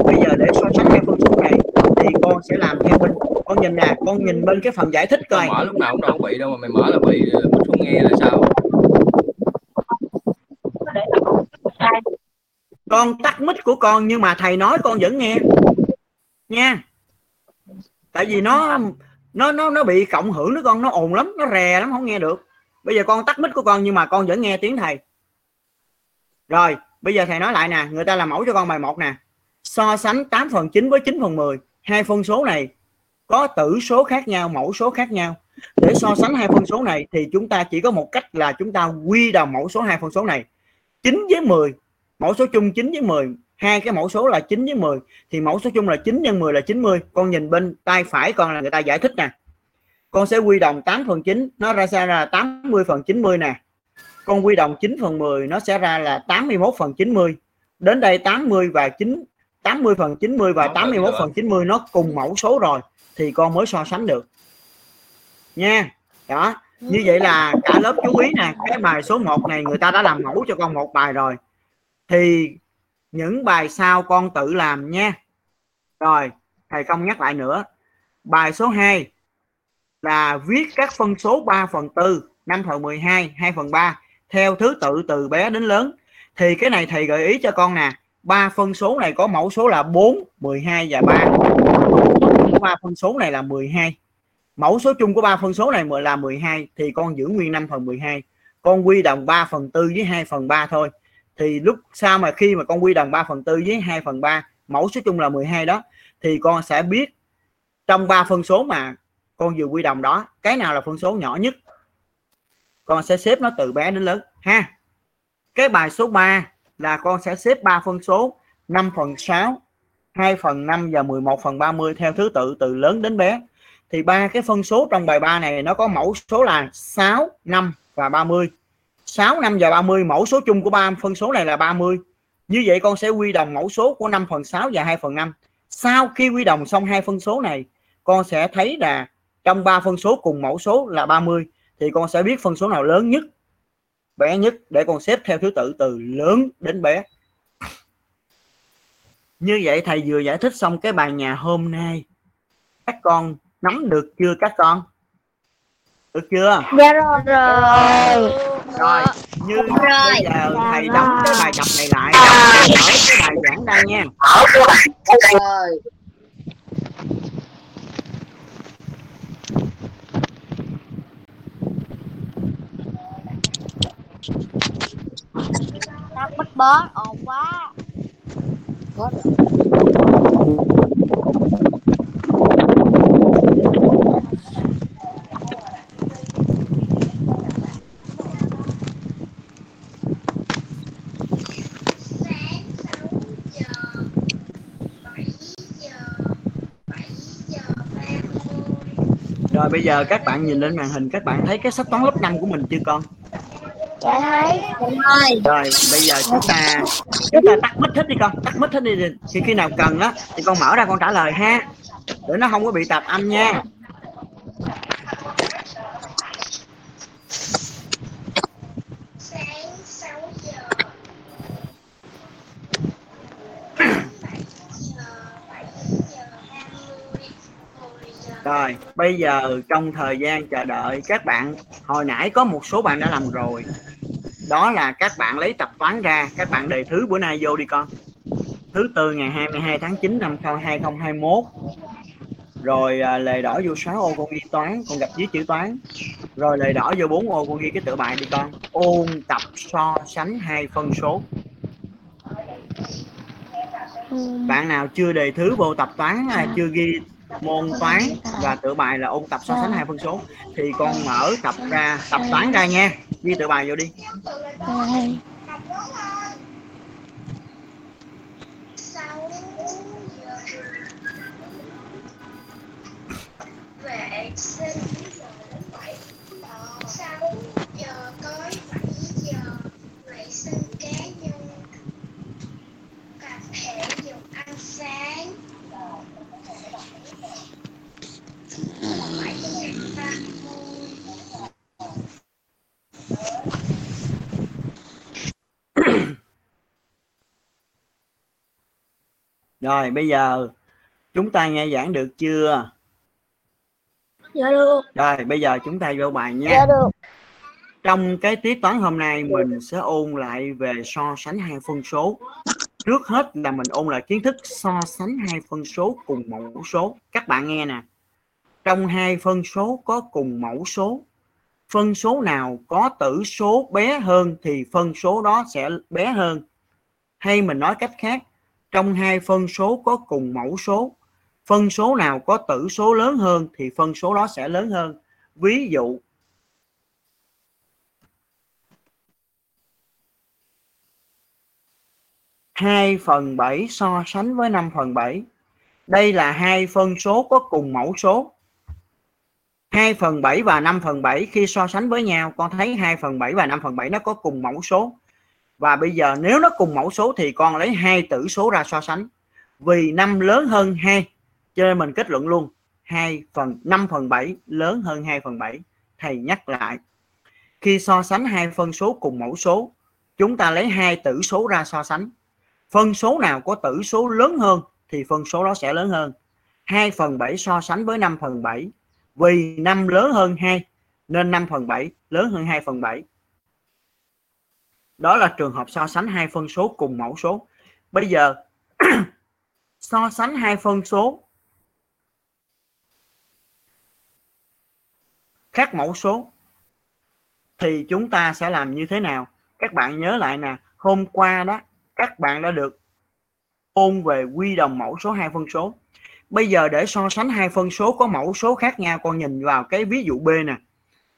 Bây giờ để so sánh hai phân số này thì con sẽ làm theo bên con nhìn nè con nhìn bên cái phần giải thích coi. mở lúc nào cũng đâu có bị đâu mà mày mở là bị ờ, bích không nghe là sao? Con tắt mic của con nhưng mà thầy nói con vẫn nghe. Nha. Tại vì nó nó nó nó bị cộng hưởng đó con, nó ồn lắm, nó rè lắm, không nghe được. Bây giờ con tắt mic của con, nhưng mà con vẫn nghe tiếng thầy. Rồi, bây giờ thầy nói lại nè, người ta làm mẫu cho con bài một nè. So sánh 8 phần 9 với 9 phần 10 hai phân số này có tử số khác nhau, mẫu số khác nhau. Để so sánh hai phân số này thì chúng ta chỉ có một cách là chúng ta quy đồng mẫu số hai phân số này. 9 với 10 mẫu số chung 9 với 10 hai cái mẫu số là 9 với 10 thì mẫu số chung là 9 nhân 10 là 90 con nhìn bên tay phải con là người ta giải thích nè. Con sẽ quy đồng 8 phần 9 nó ra ra là 80 phần 90 nè. Con quy đồng 9 phần 10 nó sẽ ra là 81 phần 90 đến đây 80 và 9 80 phần 90 và Đó, 81 rồi. phần 90 nó cùng mẫu số rồi thì con mới so sánh được. Nha. Đó. Như vậy là cả lớp chú ý nè. Cái bài số 1 này người ta đã làm mẫu cho con một bài rồi. Thì những bài sau con tự làm nha. Rồi, thầy không nhắc lại nữa. Bài số 2 là viết các phân số 3 phần 4 5 phần 12 2 phần 3 theo thứ tự từ bé đến lớn. Thì cái này thầy gợi ý cho con nè, ba phân số này có mẫu số là 4 12 và 3 ba phân số này là 12 mẫu số chung của ba phân số này là 12 thì con giữ nguyên 5 phần 12 con quy đồng 3 phần 4 với 2 phần 3 thôi thì lúc sau mà khi mà con quy đồng 3 phần 4 với 2 phần 3 mẫu số chung là 12 đó, thì con sẽ biết trong ba phân số mà con vừa quy đồng đó, cái nào là phân số nhỏ nhất, con sẽ xếp nó từ bé đến lớn, ha. Cái bài số 3 là con sẽ xếp 3 phân số 5 phần 6 2 phần 5 và 11 phần 30 theo thứ tự, từ lớn đến bé. Thì ba cái phân số trong bài 3 này nó có mẫu số là 6 5 và 30 6 5 và 30 mẫu số chung của ba phân số này là 30 như vậy con sẽ quy đồng mẫu số của 5 phần 6 và 2 phần 5 sau khi quy đồng xong hai phân số này con sẽ thấy là trong ba phân số cùng mẫu số là 30 thì con sẽ biết phân số nào lớn nhất bé nhất để con xếp theo thứ tự từ lớn đến bé. Như vậy thầy vừa giải thích xong cái bài nhà hôm nay. Các con nắm được chưa các con? Được chưa? Dạ rồi. Rồi. Rồi như bây giờ thầy đóng cái bài tập này lại ở cái bài giảng đây nha. Rồi Nó bít bớt ồn quá. có rồi bây giờ các bạn nhìn lên màn hình các bạn thấy cái sách toán lớp 5 của mình chưa con? Dạ thấy. rồi bây giờ chúng ta chúng ta tắt mic hết đi con tắt mic hết đi thì khi nào cần á thì con mở ra con trả lời ha. Để nó không có bị tạp âm nha sáng 6 giờ 7 giờ 7 giờ 20 10 giờ rồi bây giờ trong thời gian chờ đợi các bạn hồi nãy có một số bạn đã làm rồi. Đó là các bạn lấy tập toán ra các bạn đề thứ bữa nay vô đi con. Thứ tư ngày 22 tháng 9 năm 2021 rồi à, lề đỏ vô 6 ô con ghi toán con gặp dưới chữ toán. Rồi lề đỏ vô 4 ô con ghi cái tựa bài đi con. Ôn tập so sánh hai phân số. Bạn nào chưa đề thứ vô tập toán à, chưa ghi môn toán và tựa bài là ôn tập so sánh hai phân số thì con mở tập ra, tập toán ra nha ghi tựa bài vô đi Thank you giờ vệ sinh rửa bậy 6 giờ tới 7 giờ vệ sinh cá nhân tập thể dục ăn sáng 7 giờ 30 rồi bây giờ chúng ta nghe giảng được chưa Dạ được. rồi bây giờ chúng ta vô bài nha Dạ được. trong cái tiết toán hôm nay mình sẽ ôn lại về so sánh hai phân số trước hết là mình ôn lại kiến thức so sánh hai phân số cùng mẫu số. Các bạn nghe nè. Trong hai phân số có cùng mẫu số. Phân số nào có tử số bé hơn thì phân số đó sẽ bé hơn. Hay mình nói cách khác, trong hai phân số có cùng mẫu số, phân số nào có tử số lớn hơn thì phân số đó sẽ lớn hơn. Ví dụ 2 phần 7 so sánh với 5 phần 7. Đây là hai phân số có cùng mẫu số. 2 phần 7 và 5 phần 7 khi so sánh với nhau con thấy 2 phần 7 và 5 phần 7 nó có cùng mẫu số. Và bây giờ nếu nó cùng mẫu số thì con lấy hai tử số ra so sánh. Vì 5 lớn hơn 2 cho nên mình kết luận luôn 2 phần 5 phần 7 lớn hơn 2 phần 7. Thầy nhắc lại. Khi so sánh hai phân số cùng mẫu số, chúng ta lấy hai tử số ra so sánh. Phân số nào có tử số lớn hơn thì phân số đó sẽ lớn hơn. 2 phần 7 so sánh với 5 phần 7. Vì 5 lớn hơn 2 nên 5 phần 7 lớn hơn 2 phần 7. Đó là trường hợp so sánh hai phân số cùng mẫu số. Bây giờ so sánh hai phân số khác mẫu số thì chúng ta sẽ làm như thế nào? Các bạn nhớ lại nè, hôm qua đó các bạn đã được ôn về quy đồng mẫu số hai phân số. Bây giờ để so sánh hai phân số có mẫu số khác nhau, con nhìn vào cái ví dụ B nè.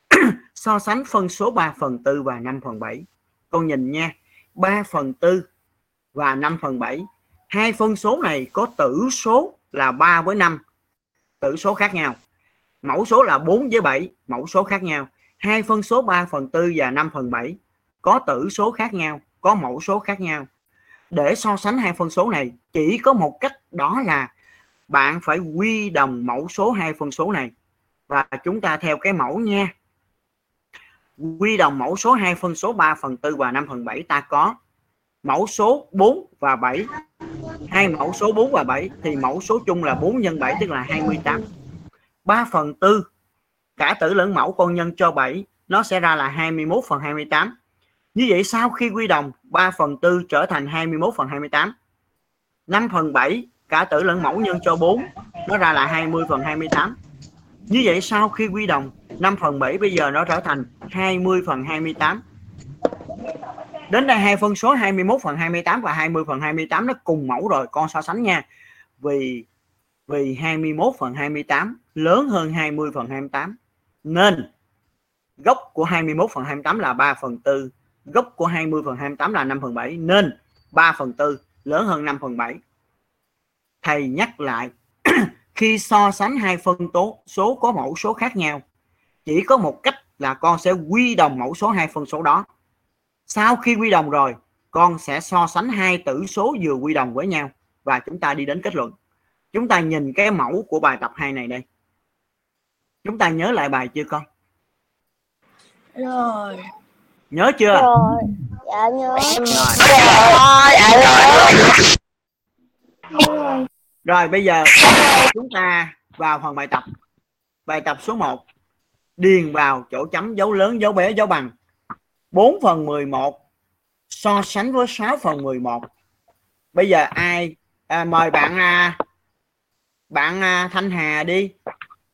so sánh phân số 3 phần 4 và 5 phần 7. Con nhìn nha, 3 phần 4 và 5 phần 7. Hai phân số này có tử số là 3 với 5. Tử số khác nhau. Mẫu số là 4 với 7, mẫu số khác nhau. Hai phân số 3 phần 4 và 5 phần 7 có tử số khác nhau, có mẫu số khác nhau. Để so sánh hai phân số này, chỉ có một cách đó là bạn phải quy đồng mẫu số hai phân số này. Và chúng ta theo cái mẫu nha. Quy đồng mẫu số 2 phân số 3 phần 4 và 5 phần 7 ta có mẫu số 4 và 7 hai mẫu số 4 và 7 thì mẫu số chung là 4 nhân 7 tức là 28 3 phần 4 cả tử lẫn mẫu con nhân cho 7 nó sẽ ra là 21 phần 28 như vậy sau khi quy đồng 3 phần 4 trở thành 21 phần 28 5 phần 7 cả tử lẫn mẫu nhân cho 4 nó ra là 20 phần 28 như vậy sau khi quy đồng 5 phần 7 bây giờ nó trở thành 20 phần 28 đến đây hai phân số 21 phần 28 và 20 phần 28 nó cùng mẫu rồi con so sánh nha vì vì 21 phần 28 lớn hơn 20 phần 28 nên gốc của 21 phần 28 là 3 phần 4 gốc của 20 phần 28 là 5 phần 7 nên 3 phần 4 lớn hơn 5 phần 7 thầy nhắc lại, khi so sánh hai phân tố, số có mẫu số khác nhau, chỉ có một cách là con sẽ quy đồng mẫu số hai phân số đó. Sau khi quy đồng rồi, con sẽ so sánh hai tử số vừa quy đồng với nhau và chúng ta đi đến kết luận. Chúng ta nhìn cái mẫu của bài tập 2 này đây. Chúng ta nhớ lại bài chưa con? Rồi nhớ chưa? Rồi. Dạ nhớ. rồi rồi bây giờ chúng ta vào phần bài tập. Bài tập số 1 điền vào chỗ chấm dấu lớn dấu bé dấu bằng. 4 phần 11 so sánh với 6 phần 11 bây giờ ai? À, mời bạn à, bạn à, Thanh Hà đi.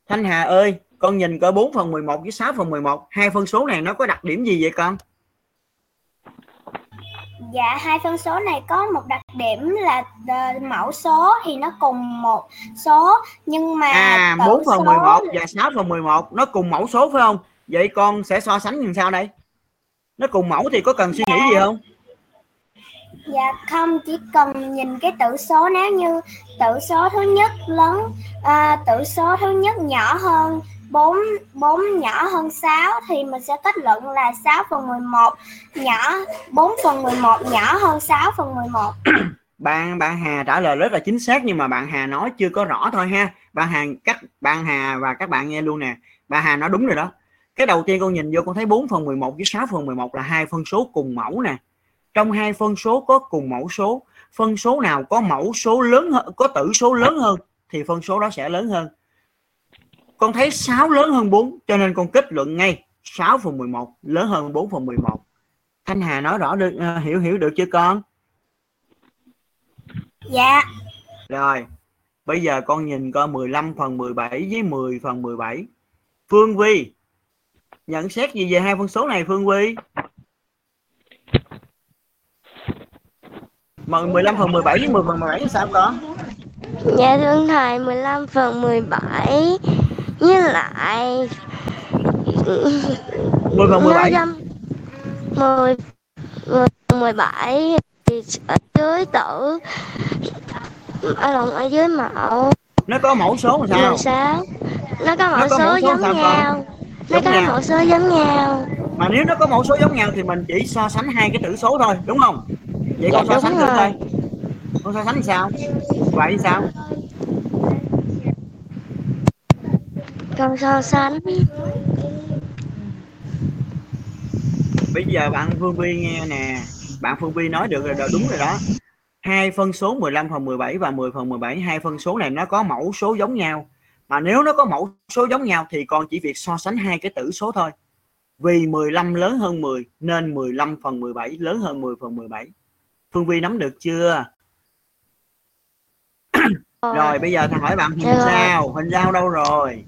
Thanh Hà ơi con nhìn coi 4 phần 11 với 6 phần 11 hai phân số này nó có đặc điểm gì vậy con? Dạ hai phân số này có một đặc điểm là ờ, mẫu số thì nó cùng một số nhưng mà à tử 4 phần số 11 và 6 phần 11 nó cùng mẫu số phải không? Vậy con sẽ so sánh như sao đây? Nó cùng mẫu thì có cần suy nghĩ gì không? Dạ không chỉ cần nhìn cái tử số nếu như tử số thứ nhất lớn à, tử số thứ nhất nhỏ hơn 4 4 nhỏ hơn 6 thì mình sẽ kết luận là 6 phần 11 nhỏ 4 phần 11 nhỏ hơn 6 phần 11. bạn bạn Hà trả lời rất là chính xác nhưng mà bạn Hà nói chưa có rõ thôi ha. Bạn Hà, các, bạn Hà và các bạn nghe luôn nè. Bạn Hà nói đúng rồi đó. Cái đầu tiên con nhìn vô con thấy 4 phần 11 với 6 phần 11 là hai phân số cùng mẫu nè. Trong hai phân số có cùng mẫu số. Phân số nào có mẫu số lớn hơn, có tử số lớn hơn thì phân số đó sẽ lớn hơn con thấy 6 lớn hơn 4 cho nên con kết luận ngay. 6 phần 11 lớn hơn 4 phần 11 Thanh Hà nói rõ được ờ, hiểu hiểu được chưa con? Dạ. Rồi bây giờ con nhìn coi 15 phần 17 với 10 phần 17 Phương Vi nhận xét gì về hai phân số này Phương Vi Mà 15 phần 17 với 10 phần 17 thì sao con? Dạ thưa thầy 15 phần 17 với lại 10 phần 17 10 10 17 ở dưới tử ở lộn ở dưới mẫu. Nó có mẫu số làm mười sao sáu nó có Nó mẫu có số mẫu số giống nhau. nó Giống có mẫu số giống nhau. Mà nếu nó có mẫu số giống nhau thì mình chỉ so sánh hai cái tử số thôi đúng không? Vậy Dạ, con so đúng sánh thử coi. Con so sánh thì sao? Vậy sao con so sánh. Bây giờ bạn Phương Vi nghe nè. Bạn Phương Vi nói được rồi đó, đúng rồi đó. Hai phân số 15 phần 17 và 10 phần 17 hai phân số này nó có mẫu số giống nhau. Mà nếu nó có mẫu số giống nhau thì con chỉ việc so sánh hai cái tử số thôi. Vì 15 lớn hơn 10 nên 15 phần 17 lớn hơn 10 phần 17 Phương Vi nắm được chưa? Rồi. Bây giờ thầy hỏi bạn rồi. Giao. Huỳnh Giao đâu rồi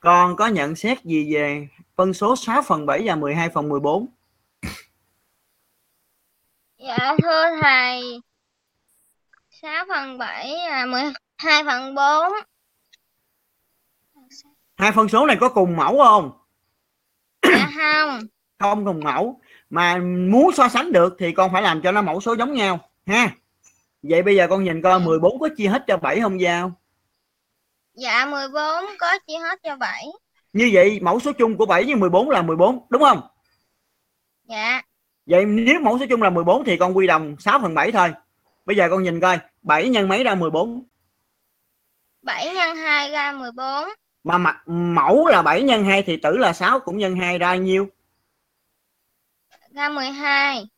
con có nhận xét gì về phân số 6 phần 7 và 12 phần 14 Dạ thưa thầy. 6 phần 7 là 12 phần 4 hai phân số này có cùng mẫu không? Dạ không. Không cùng mẫu. Mà muốn so sánh được thì con phải làm cho nó mẫu số giống nhau ha. Vậy bây giờ con nhìn coi 14 có chia hết cho 7 không Giao Dạ 14 có chia hết cho 7 như vậy mẫu số chung của 7 với 14 là 14 đúng không? Dạ. Vậy nếu mẫu số chung là 14 thì con quy đồng 6 phần 7 thôi. Bây giờ con nhìn coi 7 nhân mấy ra 14 7 nhân 2 ra 14 mà mặt mẫu là 7 nhân 2 thì tử là 6 cũng nhân 2 ra nhiêu? Ra 12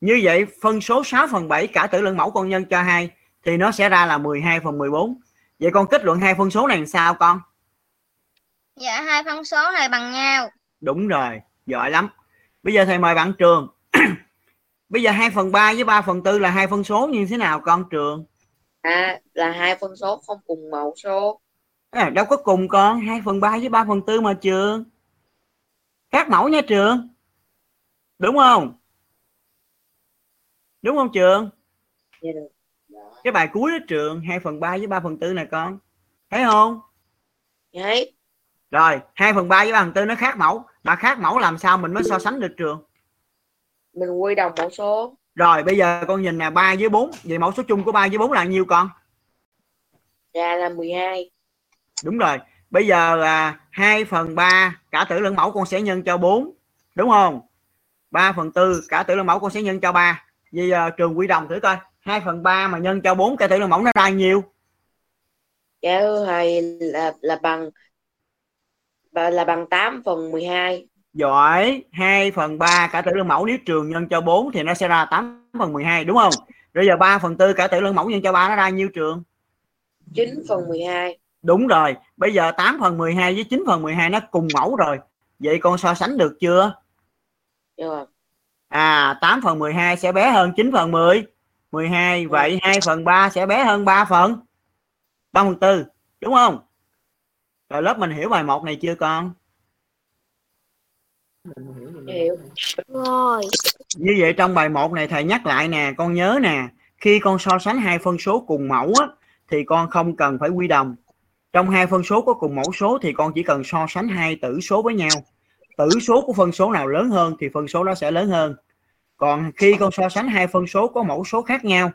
như vậy phân số 6 phần 7 cả tử lẫn mẫu con nhân cho 2 thì nó sẽ ra là 12 phần 14 vậy con kết luận hai phân số này làm sao con? Dạ hai phân số này bằng nhau. Đúng rồi giỏi lắm. Bây giờ thầy mời bạn trường. Bây giờ 2 phần 3 với 3 phần 4 là hai phân số như thế nào con trường? À, là hai phân số không cùng mẫu số. à, đâu có cùng con 2 phần 3 với 3 phần 4 mà trường. Khác mẫu nha trường. Đúng không? Đúng không trường? Dạ được. Cái bài cuối đó trường 2 phần 3 với 3 phần 4 này con. Thấy không? Đấy, rồi 2 phần 3 với 3 phần 4 nó khác mẫu. Mà khác mẫu làm sao mình mới so sánh được trường? Mình quy đồng mẫu số. rồi bây giờ con nhìn nè 3 với 4 vậy mẫu số chung của 3 với 4 là nhiêu con? Ra là 12. đúng rồi. Bây giờ là 2 phần 3 cả tử lẫn mẫu con sẽ nhân cho 4 đúng không? 3 phần 4 cả tử lẫn mẫu con sẽ nhân cho 3 bây giờ trường quy đồng thử coi 2 phần 3 mà nhân cho 4 cả tử lẫn mẫu nó ra nhiêu Dạ thưa thầy là là bằng là bằng 8 phần 12. giỏi. 2 phần 3 cả tử lẫn mẫu nếu trường nhân cho 4 thì nó sẽ ra 8 phần 12 đúng không? Rồi giờ 3 phần 4 cả tử lẫn mẫu nhân cho 3 nó ra nhiêu trường? 9 phần 12. đúng rồi. Bây giờ 8 phần 12 với 9 phần 12 nó cùng mẫu rồi. Vậy con so sánh được chưa? Dạ. Rồi. À 8 phần 12 sẽ bé hơn 9 phần 10 12 vậy 2 phần 3 sẽ bé hơn 3 phần. 3 phần 4 đúng không? Rồi lớp mình hiểu bài 1 này chưa con? Hiểu. Rồi. như vậy trong bài 1 này thầy nhắc lại nè con nhớ nè khi con so sánh hai phân số cùng mẫu á, thì con không cần phải quy đồng. Trong hai phân số có cùng mẫu số thì con chỉ cần so sánh hai tử số với nhau. Tử số của phân số nào lớn hơn thì phân số đó sẽ lớn hơn còn khi con so sánh hai phân số có mẫu số khác nhau,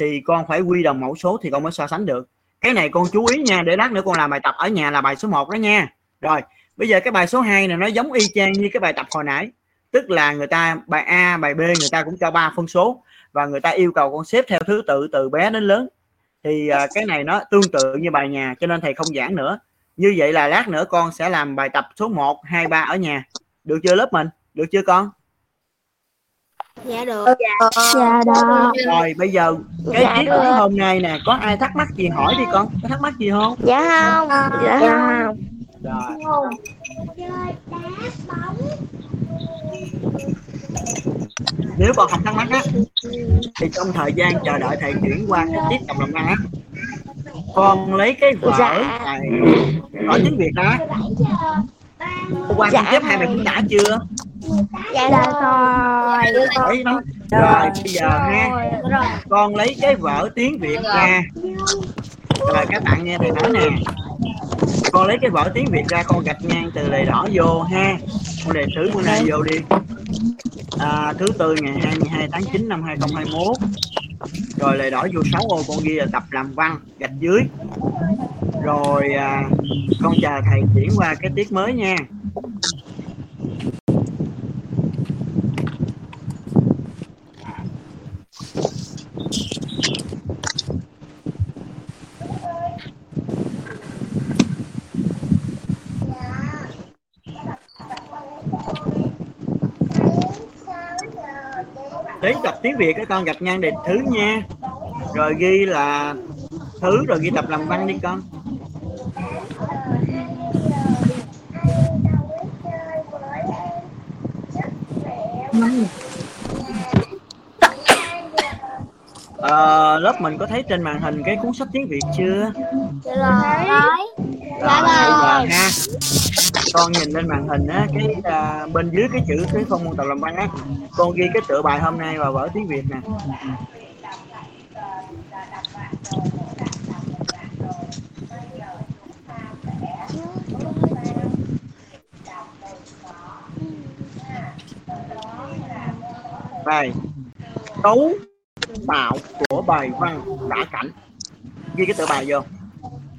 thì con phải quy đồng mẫu số thì con mới so sánh được. Cái này con chú ý nha, để lát nữa con làm bài tập ở nhà là bài số 1 đó nha. Rồi, bây giờ cái bài số 2 này nó giống y chang như cái bài tập hồi nãy. Tức là người ta, bài A, bài B, người ta cũng cho ba phân số và người ta yêu cầu con xếp theo thứ tự, từ bé đến lớn. Thì à, cái này nó tương tự như bài nhà, cho nên thầy không giảng nữa. Như vậy là lát nữa con sẽ làm bài tập số 1 2 3 ở nhà. Được chưa lớp mình? Được chưa con? Dạ được. dạ. Đó rồi bây giờ cái Dạ tiết được. của hôm nay nè có ai thắc mắc gì hỏi đi con có thắc mắc gì không? Dạ không dạ. không. Rồi nếu con không thắc mắc á thì trong thời gian chờ đợi thầy chuyển qua cái tiết cộng đồng á con lấy cái vở Dạ. này vở tiếng việt đó hôm qua con Dạ. chép hai bài cũng đã chưa dạ rồi. Đấy đó. rồi. Bây giờ ha con lấy cái vở tiếng việt ra. Rồi các bạn nghe thầy nói nè. Con lấy cái vở tiếng việt ra con gạch ngang từ lề đỏ vô ha. Con đề sử bữa nay vô đi. À, thứ tư ngày 22 tháng 9 năm 2021 rồi lại đổi vô 6 ô con ghi là tập làm văn gạch dưới. Rồi à, con chờ thầy chuyển qua cái tiết mới nha đến tập tiếng việt các con gặp nhan đề thứ nha. Rồi ghi là thứ, rồi ghi tập làm văn đi con. Ờ, lớp mình có thấy trên màn hình cái cuốn sách tiếng Việt chưa? rồi Rồi, bây giờ ha. Con nhìn lên màn hình á, cái à, bên dưới cái chữ cái phong môn tập làm văn á, con ghi cái tựa bài hôm nay vào vở tiếng Việt nè. Đây. Tấu tạo của bài văn đã cảnh. Ghi cái tựa bài vô.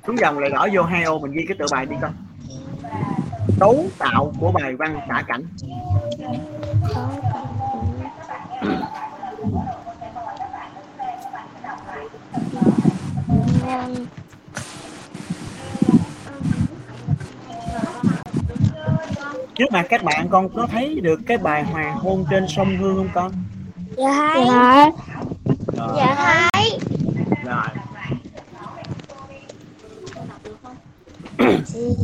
Xuống dòng lại gõ vô hai ô mình ghi cái tựa bài đi con. Tấu tạo của bài văn đã cảnh. Trước mặt các bạn con có thấy được cái bài Hoàng hôn trên sông Hương không con? dạ thấy Rồi. dạ thấy Rồi.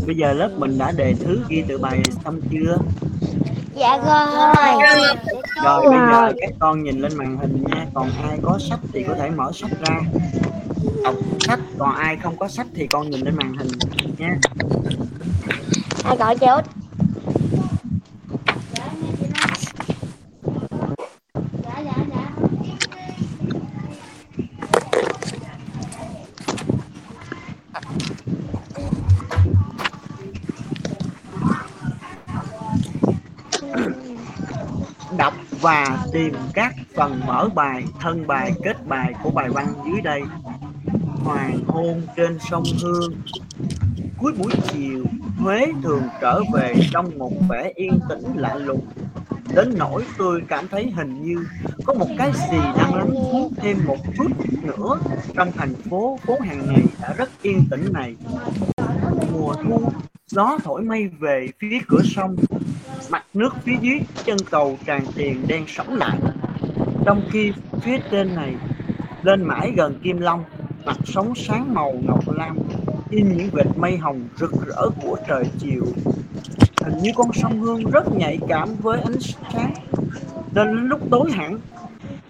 Bây giờ lớp mình đã đề thứ ghi tự bài xong chưa? dạ rồi Rồi bây giờ các con nhìn lên màn hình nha. Còn ai có sách thì có thể mở sách ra. Đọc sách, còn ai không có sách thì con nhìn lên màn hình nha. ai gọi chị út Đọc và tìm các phần mở bài, thân bài, kết bài của bài văn dưới đây. Hoàng hôn trên sông Hương Cuối buổi chiều, Huế thường trở về trong một vẻ yên tĩnh lạ lùng. Đến nỗi tôi cảm thấy hình như có một cái gì đang lắng cuốn thêm một chút nữa trong thành phố phố hàng ngày đã rất yên tĩnh này. Mùa thu, gió thổi mây về phía cửa sông, mặt nước phía dưới chân cầu tràn tiền đen sẫm lại. Trong khi phía trên này, lên mãi gần Kim Long, mặt sóng sáng màu ngọc lam, in những vệt mây hồng rực rỡ của trời chiều. Hình như con sông Hương rất nhạy cảm với ánh sáng, nên đến lúc tối hẳn,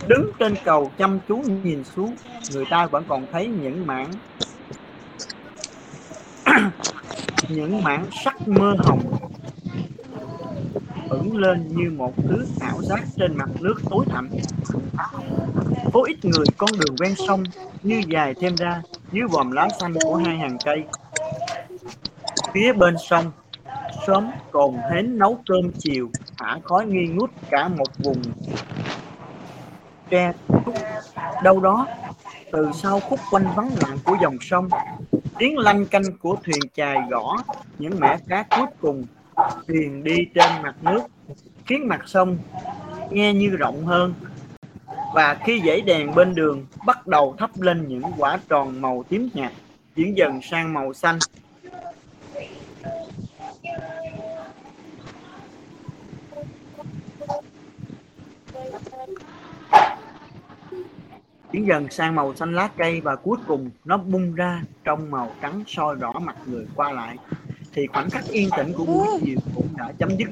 đứng trên cầu chăm chú nhìn xuống, người ta vẫn còn thấy những mảng những mảng sắc mơ hồng ẩn lên như một thứ ảo giác trên mặt nước tối thẳm. Phố ít người con đường ven sông như dài thêm ra dưới vòm lá xanh của hai hàng cây. Phía bên sông, sớm còn hến nấu cơm chiều, thả khói nghi ngút cả một vùng tre. Đâu đó, từ sau khúc quanh vắng lặng của dòng sông, tiếng lanh canh của thuyền chài gõ, những mẻ cá cuối cùng thuyền đi trên mặt nước, khiến mặt sông nghe như rộng hơn. Và khi dãy đèn bên đường bắt đầu thắp lên những quả tròn màu tím nhạt, chuyển dần sang màu xanh. Chuyển dần sang màu xanh lá cây và cuối cùng nó bung ra trong màu trắng soi rõ mặt người qua lại. Thì khoảnh khắc yên tĩnh của buổi chiều cũng đã chấm dứt.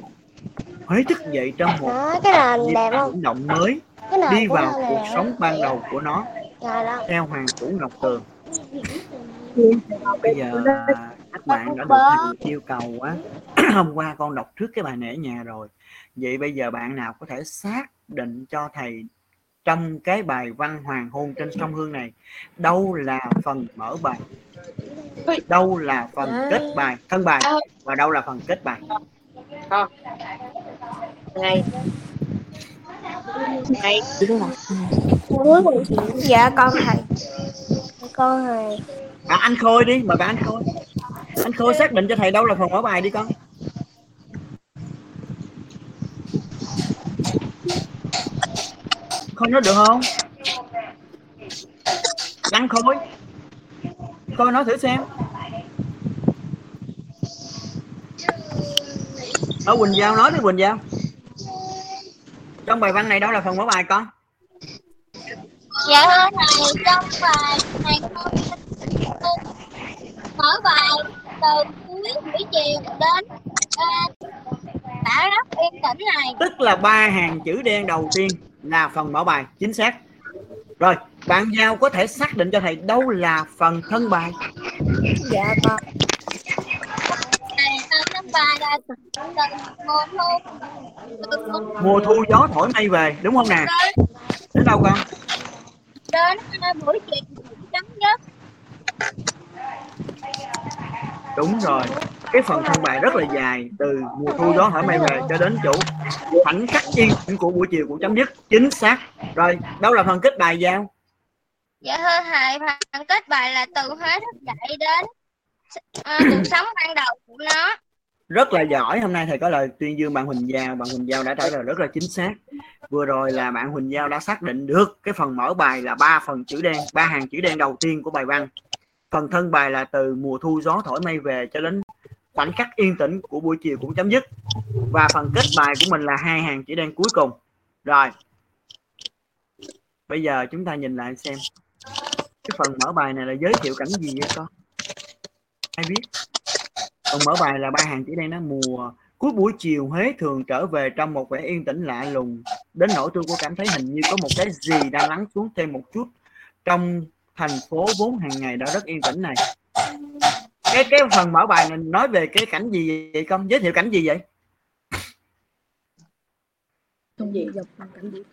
Huế thức dậy trong một đó cái nền đẹp không? động mới đi vào cuộc sống ban đầu của nó. Rồi đó theo hoàng phủ ngọc tường. Bây giờ các bạn đã được thầy yêu cầu á hôm qua con đọc trước cái bài ở nhà rồi. Vậy bây giờ bạn nào có thể xác định cho thầy trong cái bài văn hoàng hôn trên sông hương này. Đâu là phần mở bài? Đâu là phần kết bài thân bài? Và đâu là phần kết bài? Ngay Dạ con thầy. Con thầy. à, anh khôi đi mời bạn anh khôi. Anh khôi xác định cho thầy đâu là phần mở bài đi con khôi nói được không? Đăng khôi. Khôi nói thử xem. Ở quỳnh giao nói đi quỳnh giao. Trong bài văn này đâu là phần mở bài con. Dạ thưa thầy, trong bài này con mở bài từ cuối buổi chiều đến tả đất yên tĩnh này. tức là ba hàng chữ đen đầu tiên là phần mở bài chính xác. Rồi bạn giao có thể xác định cho thầy đâu là phần thân bài? Dạ con. Từ mùa thu gió thổi mây về đúng không nè? Đến. Đến đâu con? Đến à, buổi chiều chấm dứt. đúng rồi cái phần thân bài rất là dài từ mùa thu gió thổi mây về cho đến chỗ khoảnh khắc tĩnh của buổi chiều của chấm dứt chính xác. Rồi đâu là phần kết bài giao? Dạ thưa thầy, phần kết bài là từ Huế thức dậy đến à, cuộc sống ban đầu của nó. rất là giỏi hôm nay thầy có lời tuyên dương bạn Huỳnh Giao. Bạn Huỳnh Giao đã trả lời rất là chính xác. Vừa rồi là bạn Huỳnh Giao đã xác định được cái phần mở bài là ba phần chữ đen ba hàng chữ đen đầu tiên của bài văn. Phần thân bài là từ mùa thu gió thổi mây về cho đến khoảnh khắc yên tĩnh của buổi chiều cũng chấm dứt. Và phần kết bài của mình là hai hàng chữ đen cuối cùng. Rồi. Bây giờ chúng ta nhìn lại xem. Cái phần mở bài này là giới thiệu cảnh gì vậy con? Ai biết? Phần mở bài là ba hàng chữ đen nó mùa cuối buổi chiều Huế thường trở về trong một vẻ yên tĩnh lạ lùng. Đến nỗi tôi có cảm thấy hình như có một cái gì đang lắng xuống thêm một chút trong thành phố vốn hàng ngày đã rất yên tĩnh này cái cái phần mở bài này nói về cái cảnh gì vậy con giới thiệu cảnh gì vậy?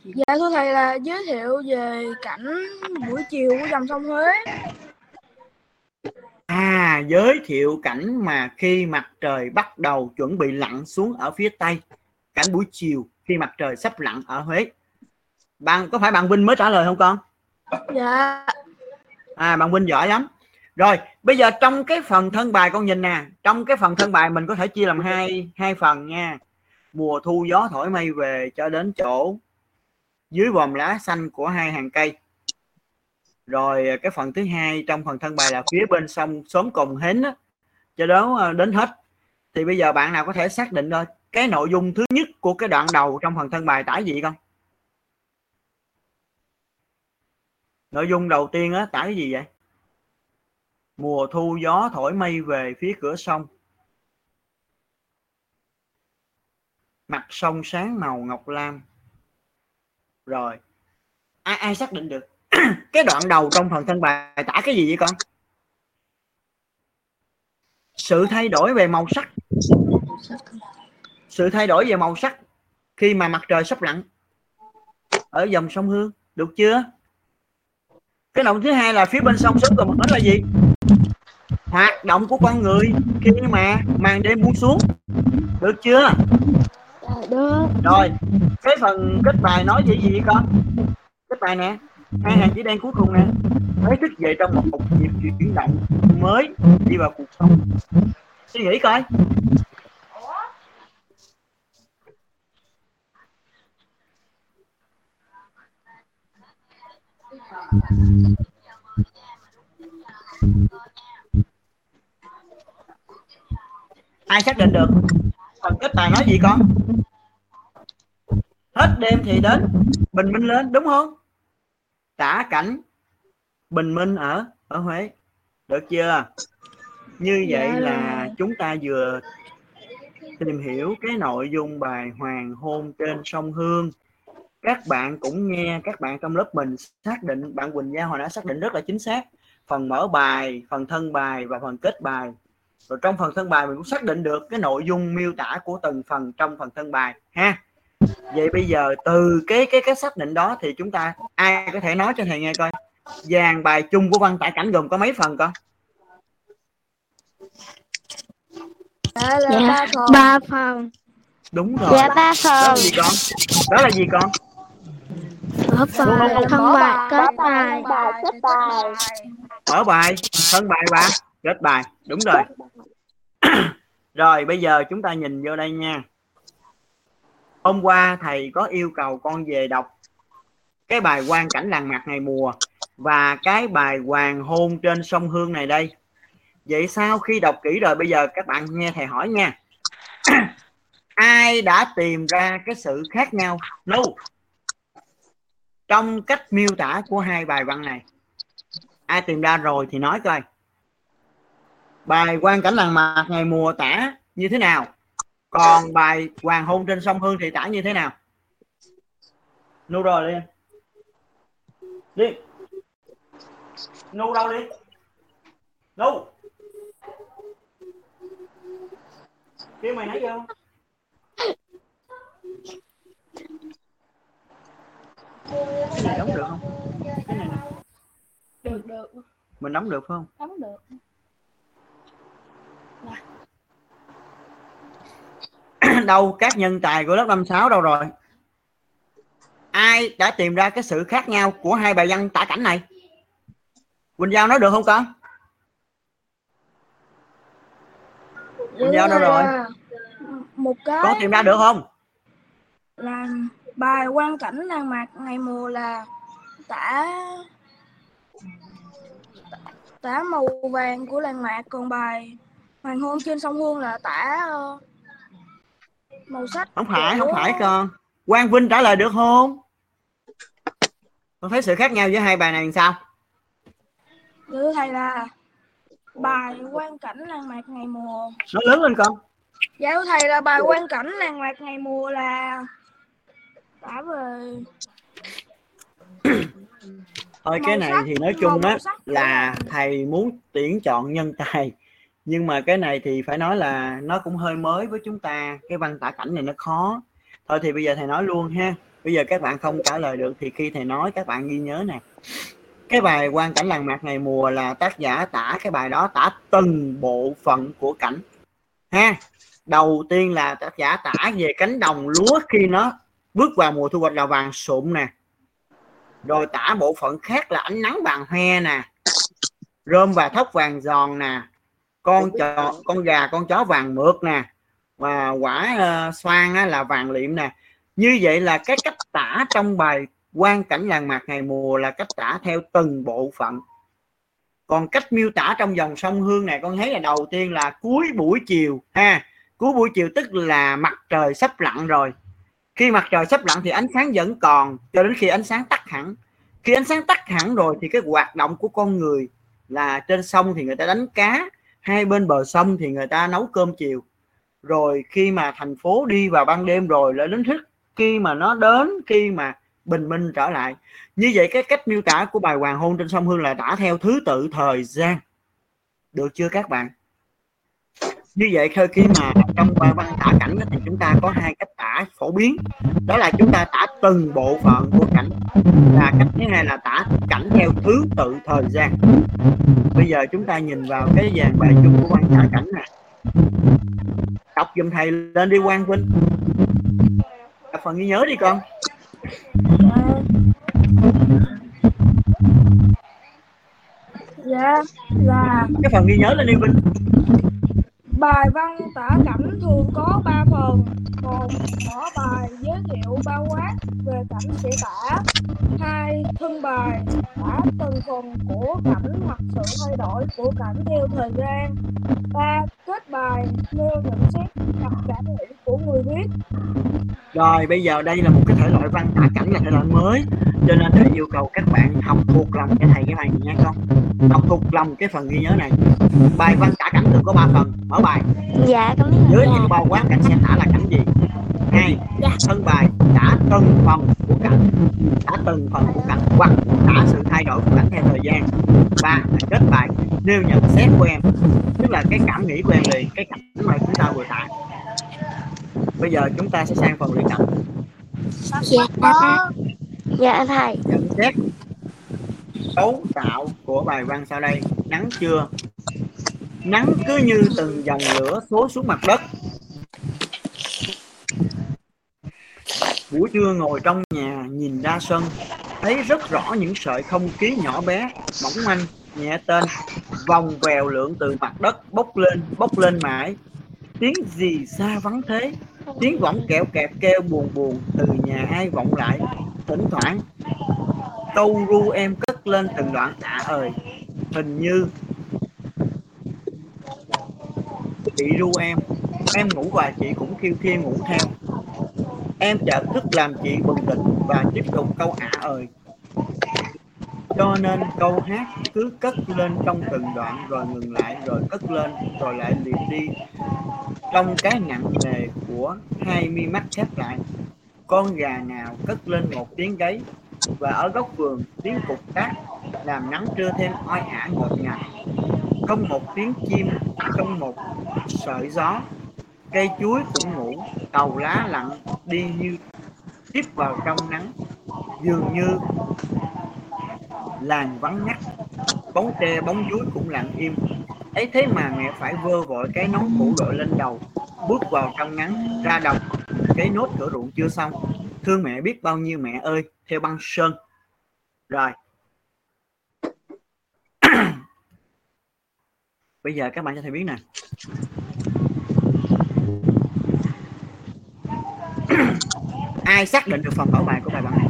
Dạ thưa thầy là giới thiệu về cảnh buổi chiều của dòng sông Huế. à giới thiệu cảnh mà khi mặt trời bắt đầu chuẩn bị lặn xuống ở phía tây. Cảnh buổi chiều khi mặt trời sắp lặn ở Huế. Bạn có phải bạn Vinh mới trả lời không con? Dạ. à bạn Vinh giỏi lắm rồi bây giờ trong cái phần thân bài con nhìn nè trong cái phần thân bài mình có thể chia làm hai hai phần nha. Mùa thu gió thổi mây về cho đến chỗ dưới vòm lá xanh của hai hàng cây. Rồi cái phần thứ hai trong phần thân bài là phía bên sông xóm cồn hến á, cho đó ờ, đến hết. Thì bây giờ bạn nào có thể xác định thôi cái nội dung thứ nhất của cái đoạn đầu trong phần thân bài tả gì con? Nội dung đầu tiên á tả cái gì vậy mùa thu gió thổi mây về phía cửa sông. Mặt sông sáng màu ngọc lam. Rồi, ai ai xác định được? Cái đoạn đầu trong phần thân bài tả cái gì vậy con? Sự thay đổi về màu sắc. Sự thay đổi về màu sắc khi mà mặt trời sắp lặn ở dòng sông Hương. Được chưa? Cái động thứ hai là phía bên sông sớm còn là gì? Hoạt động của con người. Khi mà màn đêm buông xuống được chưa? Được. rồi cái phần kết bài nói gì gì con? Kết bài nè hai hàng chữ đen cuối cùng nè. Mới thức dậy trong một, một nhịp chuyển động mới đi vào cuộc sống. Suy nghĩ coi ai xác định được? Phần kết bài nói gì con? Hết đêm thì đến bình minh lên đúng không? Tả cảnh bình minh ở ở Huế. Được chưa? Như vậy Dạ. là chúng ta vừa tìm hiểu cái nội dung bài hoàng hôn trên sông Hương. Các bạn cũng nghe các bạn trong lớp mình xác định bạn Quỳnh Giao hồi nãy xác định rất là chính xác. Phần mở bài phần thân bài và phần kết bài rồi trong phần thân bài mình cũng xác định được cái nội dung miêu tả của từng phần trong phần thân bài ha vậy bây giờ từ cái cái cái xác định đó thì chúng ta ai có thể nói cho thầy nghe coi dàn bài chung của văn tả cảnh gồm có mấy phần con Dạ là Dạ. ba phần. Ba phần. đúng rồi Dạ ba đó là phần. gì con đó là gì con mở bài thân bài kết bài mở bài thân bài bà kết bài. Đúng rồi. Rồi, bây giờ chúng ta nhìn vô đây nha. Hôm qua thầy có yêu cầu con về đọc cái bài quan cảnh làng mạc ngày mùa và cái bài hoàng hôn trên sông hương này đây. Vậy sau khi đọc kỹ rồi, bây giờ các bạn nghe thầy hỏi nha. Ai đã tìm ra cái sự khác nhau? No. Trong cách miêu tả của hai bài văn này, ai tìm ra rồi thì nói coi bài quan cảnh làng mạc ngày mùa tả như thế nào? Còn bài hoàng hôn trên sông hương thì tả như thế nào? Nu rồi đi. Đi. Nu đâu đi? Nu kêu mày nãy giờ cái này đóng được không? Cái này nè. Được được. Mình đóng được phải không? Đóng được đâu các nhân tài của lớp năm sáu đâu rồi? Ai đã tìm ra cái sự khác nhau của hai bài văn tả cảnh này? Quỳnh Giao nói được không con? Quỳnh Giao đâu rồi? Một cái con tìm ra được không? là bài quan cảnh làng mạc ngày mùa là tả tả màu vàng của làng mạc còn bài hoàng hôn trên sông hương là tả ờ, màu sắc không phải không phải con. Quang Vinh trả lời được không? Con thấy sự khác nhau giữa hai bài này làm sao? Thưa thầy là bài quan cảnh làng mạc ngày mùa. Nó lớn lên con. Dạ thưa thầy là bài quan cảnh làng mạc ngày mùa là tả về thôi cái này thì nói chung á là thầy muốn tuyển chọn nhân tài nhưng mà cái này thì phải nói là nó cũng hơi mới với chúng ta. Cái văn tả cảnh này nó khó. Thôi thì bây giờ thầy nói luôn ha. Bây giờ các bạn không trả lời được thì khi thầy nói, các bạn ghi nhớ nè. Cái bài quan cảnh làng mạc ngày mùa là tác giả tả cái bài đó, tả từng bộ phận của cảnh. Ha, đầu tiên là tác giả tả về cánh đồng lúa khi nó bước vào mùa thu hoạch là vàng sụm nè. Rồi tả bộ phận khác là ánh nắng vàng hoe nè. Rơm và thóc vàng giòn nè con chó con gà con chó vàng mượt nè và quả ờ, xoan á, là vàng liệm nè. Như vậy là cái cách tả trong bài quan cảnh làng mạc ngày mùa là cách tả theo từng bộ phận. Còn cách miêu tả trong dòng sông hương này con thấy là đầu tiên là cuối buổi chiều ha. Cuối buổi chiều tức là mặt trời sắp lặn rồi. Khi mặt trời sắp lặn thì ánh sáng vẫn còn cho đến khi ánh sáng tắt hẳn. Khi ánh sáng tắt hẳn rồi thì cái hoạt động của con người là trên sông thì người ta đánh cá hai bên bờ sông thì người ta nấu cơm chiều. Rồi khi mà thành phố đi vào ban đêm rồi lại đến thức, khi mà nó đến, khi mà bình minh trở lại. Như vậy cái cách miêu tả của bài hoàng hôn trên sông hương là tả theo thứ tự thời gian được chưa các bạn? Như vậy thôi khi mà trong bài văn tả cảnh thì chúng ta có hai cách tả phổ biến. Đó là chúng ta tả từng bộ phận của cảnh và cách thứ hai là tả cảnh theo thứ tự thời gian. Bây giờ chúng ta nhìn vào cái dàn bài chung của văn tả cảnh nè. Đọc giùm thầy lên đi quang vinh đọc phần ghi nhớ đi con. Dạ là cái phần ghi nhớ lên đi vinh Bài văn tả cảnh thường có 3 phần. Một, mở bài giới thiệu bao quát về cảnh sẽ tả. Hai, thân bài tả từng phần của cảnh hoặc sự thay đổi của cảnh theo thời gian. Ba, kết bài nêu nhận xét hoặc cảm nghĩ của người viết. rồi bây giờ đây là một cái thể loại văn tả cảnh là thể loại mới cho nên thầy yêu cầu các bạn học thuộc lòng cái thầy cái bài này nha con học thuộc lòng cái phần ghi nhớ này bài văn tả cảnh thường có 3 phần mở bài. Dạ con biết rồi. thiệu bao quát cảnh sẽ tả là cảnh gì. Hai thân bài tả từng phần của cảnh. Tả từng phần của cảnh. Hoặc tả sự thay đổi của cảnh theo thời gian. Ba là kết bài. Nêu nhận xét của em tức là cái cảm nghĩ của em liền cái cảnh mà chúng ta vừa tả bây giờ chúng ta sẽ sang phần luyện tập. Dạ dạ thầy. Nhận xét. Cấu tạo của bài văn sau đây. Nắng chưa nắng cứ như từng dòng lửa xối xuống mặt đất. Buổi trưa ngồi trong nhà nhìn ra sân, thấy rất rõ những sợi không khí nhỏ bé, mỏng manh, nhẹ tên, vòng vèo lượn từ mặt đất bốc lên bốc lên mãi. Tiếng gì xa vắng thế? Tiếng võng kẹo kẹp kêu buồn buồn từ nhà ai vọng lại, thỉnh thoảng. Câu ru em cất lên từng đoạn ạ ơi hình như chị ru em. Em ngủ và chị cũng khiêu khiêu ngủ theo. Em chợt thức làm chị bừng tỉnh và tiếp tục câu ả ơi cho nên câu hát cứ cất lên trong từng đoạn rồi ngừng lại, rồi cất lên, rồi lại liền đi. Trong cái nặng nề của hai mi mắt khép lại, con gà nào cất lên một tiếng gáy và ở góc vườn tiếng cục tác làm nắng trưa thêm oi ả ngột ngạt. Không một tiếng chim trong một sợi gió. Cây chuối cũng ngủ, tàu lá lặng đi như tiếp vào trong nắng. Dường như làng vắng ngắt, bóng tre bóng chuối cũng lặng im. Ấy thế mà mẹ phải vơ vội cái nón cũ đội lên đầu, bước vào trong ngắn ra đồng. Cái nốt cửa ruộng chưa xong. Thương mẹ biết bao nhiêu mẹ ơi, theo băng sơn. Rồi bây giờ các bạn cho thầy biết nè. Ai xác định được phần mở bài của bài bản này?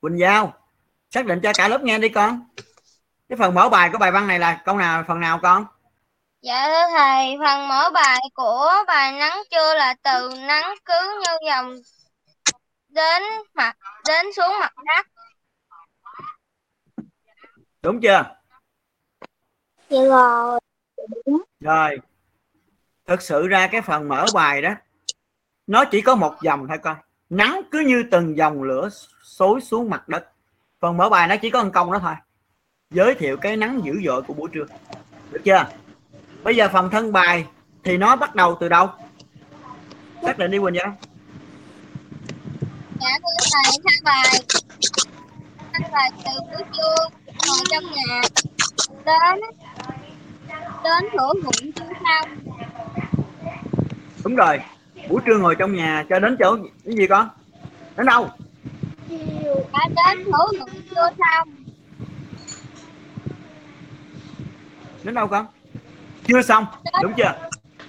Quỳnh Giao xác định cho cả lớp nghe đi con. Cái phần mở bài của bài văn này là câu nào phần nào con? Dạ thưa thầy, phần mở bài của bài nắng trưa là từ nắng cứ như dòng đến mặt đến xuống mặt đất. đúng chưa? Dạ rồi. rồi. Thực sự ra cái phần mở bài đó nó chỉ có một dòng thôi con. Nắng cứ như từng dòng lửa xối xuống mặt đất. Phần mở bài nó chỉ có một câu đó thôi. Giới thiệu cái nắng dữ dội của buổi trưa. Được chưa? Bây giờ phần thân bài thì nó bắt đầu từ đâu? Xác định đi quỳnh giao Dạ thưa thầy, thân bài. Thân bài từ buổi trưa ngồi trong nhà. Đến đến thửa ruộng chưa xong. đúng rồi. Buổi trưa ngồi trong nhà cho đến chỗ cái gì con? Đến đâu? Đã đến thửa ruộng chưa xong. đến đâu con? Chưa xong. Đúng chưa?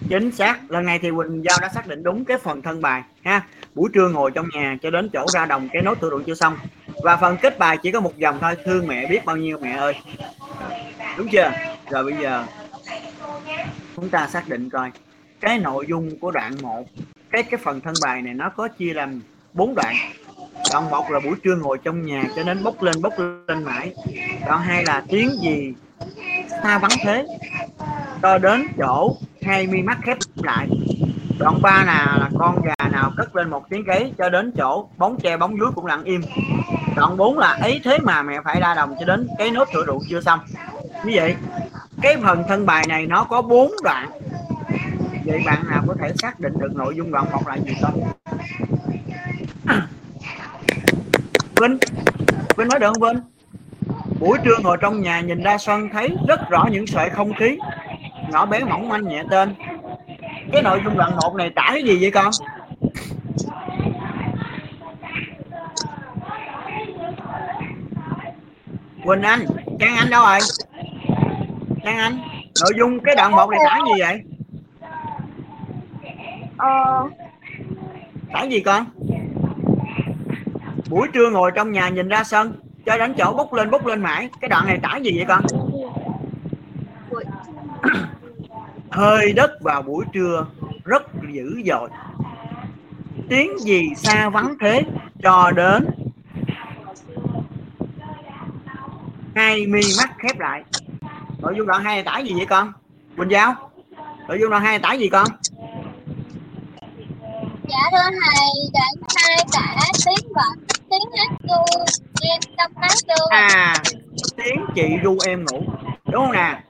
Chính xác lần này thì quỳnh giao đã xác định đúng cái phần thân bài ha buổi trưa ngồi trong nhà cho đến chỗ ra đồng, cái nốt tự luận chưa xong. Và phần kết bài chỉ có một dòng thôi. Thương mẹ biết bao nhiêu mẹ ơi. Đúng chưa? Rồi bây giờ, chúng ta xác định coi. Cái nội dung của đoạn 1 cái cái phần thân bài này nó có chia làm bốn đoạn. Đoạn một là buổi trưa ngồi trong nhà cho đến bốc lên bốc lên mãi. Đoạn hai là tiếng gì xa vắng thế, cho đến chỗ hai mi mắt khép lại. Đoạn ba là là con gà nào cất lên một tiếng gáy cho đến chỗ bóng tre bóng dưới cũng lặng im. Đoạn 4 là ấy thế mà mẹ phải ra đồng cho đến cái nốt thửa ruộng chưa xong. Như vậy, cái phần thân bài này nó có bốn đoạn. Vậy bạn nào có thể xác định được nội dung đoạn một là gì không? Vinh Vinh nói được không, Vinh? Buổi trưa ngồi trong nhà nhìn ra sân thấy rất rõ những sợi không khí. Nhỏ bé mỏng manh nhẹ tên. Cái nội dung đoạn một này tả cái gì vậy con? Quỳnh Anh Trang Anh đâu rồi? Trang Anh nội dung cái đoạn một này tả gì vậy? Ờ, tả gì con? Buổi trưa ngồi trong nhà nhìn ra sân cho đến chỗ bốc lên bốc lên mãi. Cái đoạn này tả gì vậy con? Hơi đất vào buổi trưa rất dữ dội tiếng gì xa vắng thế cho đến hai mi mắt khép lại. Nội dung đoạn hai tả gì vậy con? Quỳnh giao nội dung đoạn hai tả gì con? Dạ thưa thầy, đoạn hai cả tiếng vật, tiếng hát ru, em trong nắng trưa. à tiếng chị ru em ngủ. Đúng không nè?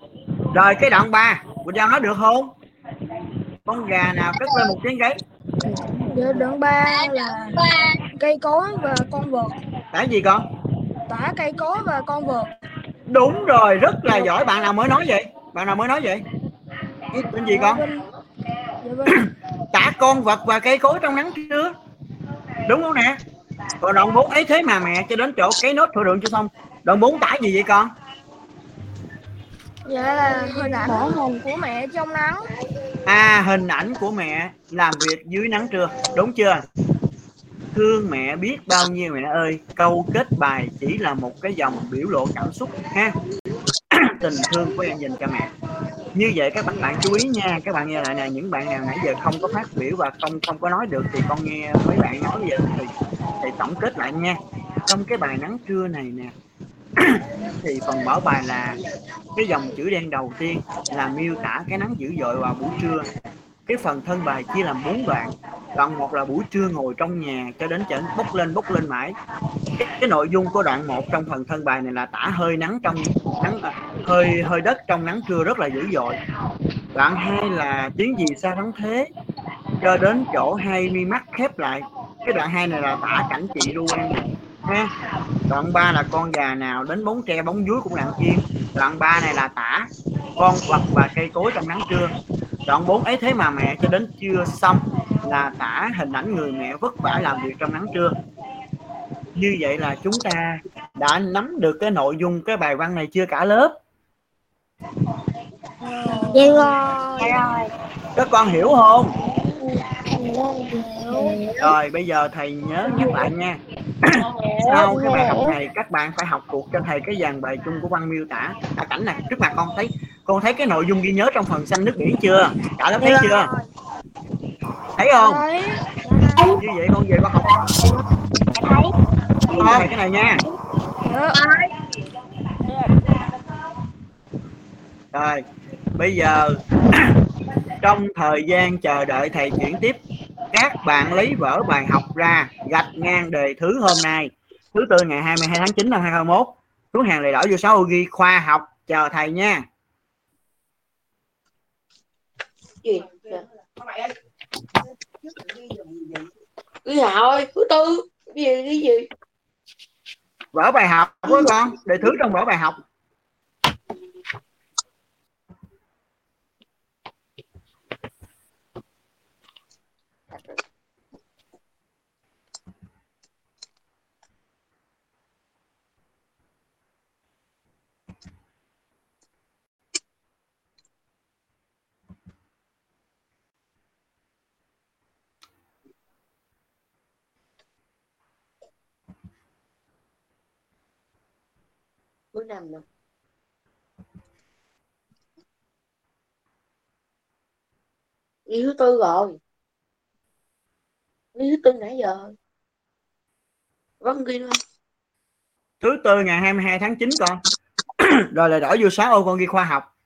Rồi cái đoạn 3 quỳnh giao nói được không? Con gà nào cất lên một tiếng gáy Dạ, đoạn 3 là cây cối và con vật. tả gì con? Tả cây cối và con vật. đúng rồi rất là giỏi. Bạn nào mới nói vậy? Bạn nào mới nói vậy? Tên gì con? Dạ tả con vật và cây cối trong nắng chưa đúng không nè? Còn đoạn 4 ấy thế mà mẹ cho đến chỗ cái nốt thừa đường chưa xong. Đoạn 4 tả gì vậy con dạ là hình ảnh của mẹ trong nắng. À hình ảnh của mẹ làm việc dưới nắng trưa đúng chưa? Thương mẹ biết bao nhiêu mẹ ơi câu kết bài chỉ là một cái dòng biểu lộ cảm xúc ha. Tình thương của em dành cho mẹ. Như vậy các bạn bạn chú ý nha các bạn nghe lại nè những bạn nào nãy giờ không có phát biểu và không không có nói được thì con nghe mấy bạn nói giờ thì thì tổng kết lại nha. Trong cái bài nắng trưa này nè thì phần mở bài là cái dòng chữ đen đầu tiên là miêu tả cái nắng dữ dội vào buổi trưa. Cái phần thân bài chia làm bốn đoạn. Đoạn một là buổi trưa ngồi trong nhà cho đến trở bốc lên bốc lên mãi. Cái, cái nội dung của đoạn một trong phần thân bài này là tả hơi nắng trong nắng à, hơi hơi đất trong nắng trưa rất là dữ dội. Đoạn hai là tiếng gì xa thắng thế cho đến chỗ hai mi mắt khép lại. Cái đoạn hai này là tả cảnh chị luôn. Ha? Đoạn 3 là con gà nào đến bóng tre bóng dưới cũng lặng chim. Đoạn 3 này là tả con vật và cây cối trong nắng trưa. Đoạn 4 ấy thế mà mẹ cho đến chưa xong là tả hình ảnh người mẹ vất vả làm việc trong nắng trưa. Như vậy là chúng ta đã nắm được cái nội dung cái bài văn này chưa cả lớp? Dạ rồi. Các con hiểu không? Hiểu rồi bây giờ thầy nhớ nhắc lại nha sau cái bài học này các bạn phải học thuộc cho thầy cái dàn bài chung của văn miêu tả. À, cảnh này trước mặt con thấy con thấy cái nội dung ghi nhớ trong phần xanh nước biển chưa? Cả lớp thấy chưa? Thấy không? Như vậy con về con học. Thấy con cái này nha. Rồi bây giờ trong thời gian chờ đợi thầy chuyển tiếp các bạn lấy vở bài học ra gạch ngang đề thứ hôm nay thứ tư ngày 22 tháng 9 năm 2021 xuống hàng lề đỏ vô 6 ghi khoa học chờ thầy nha. Gì ghi ơi thứ tư cái gì cái gì? Vở bài học của con đề thứ trong vở bài học bữa năm thứ tư rồi. Ghi thứ tư nãy giờ. Vẫn ghi không? thứ tư ngày 22 tháng 9 con. Rồi là đỏ vô 6 ô con ghi khoa học.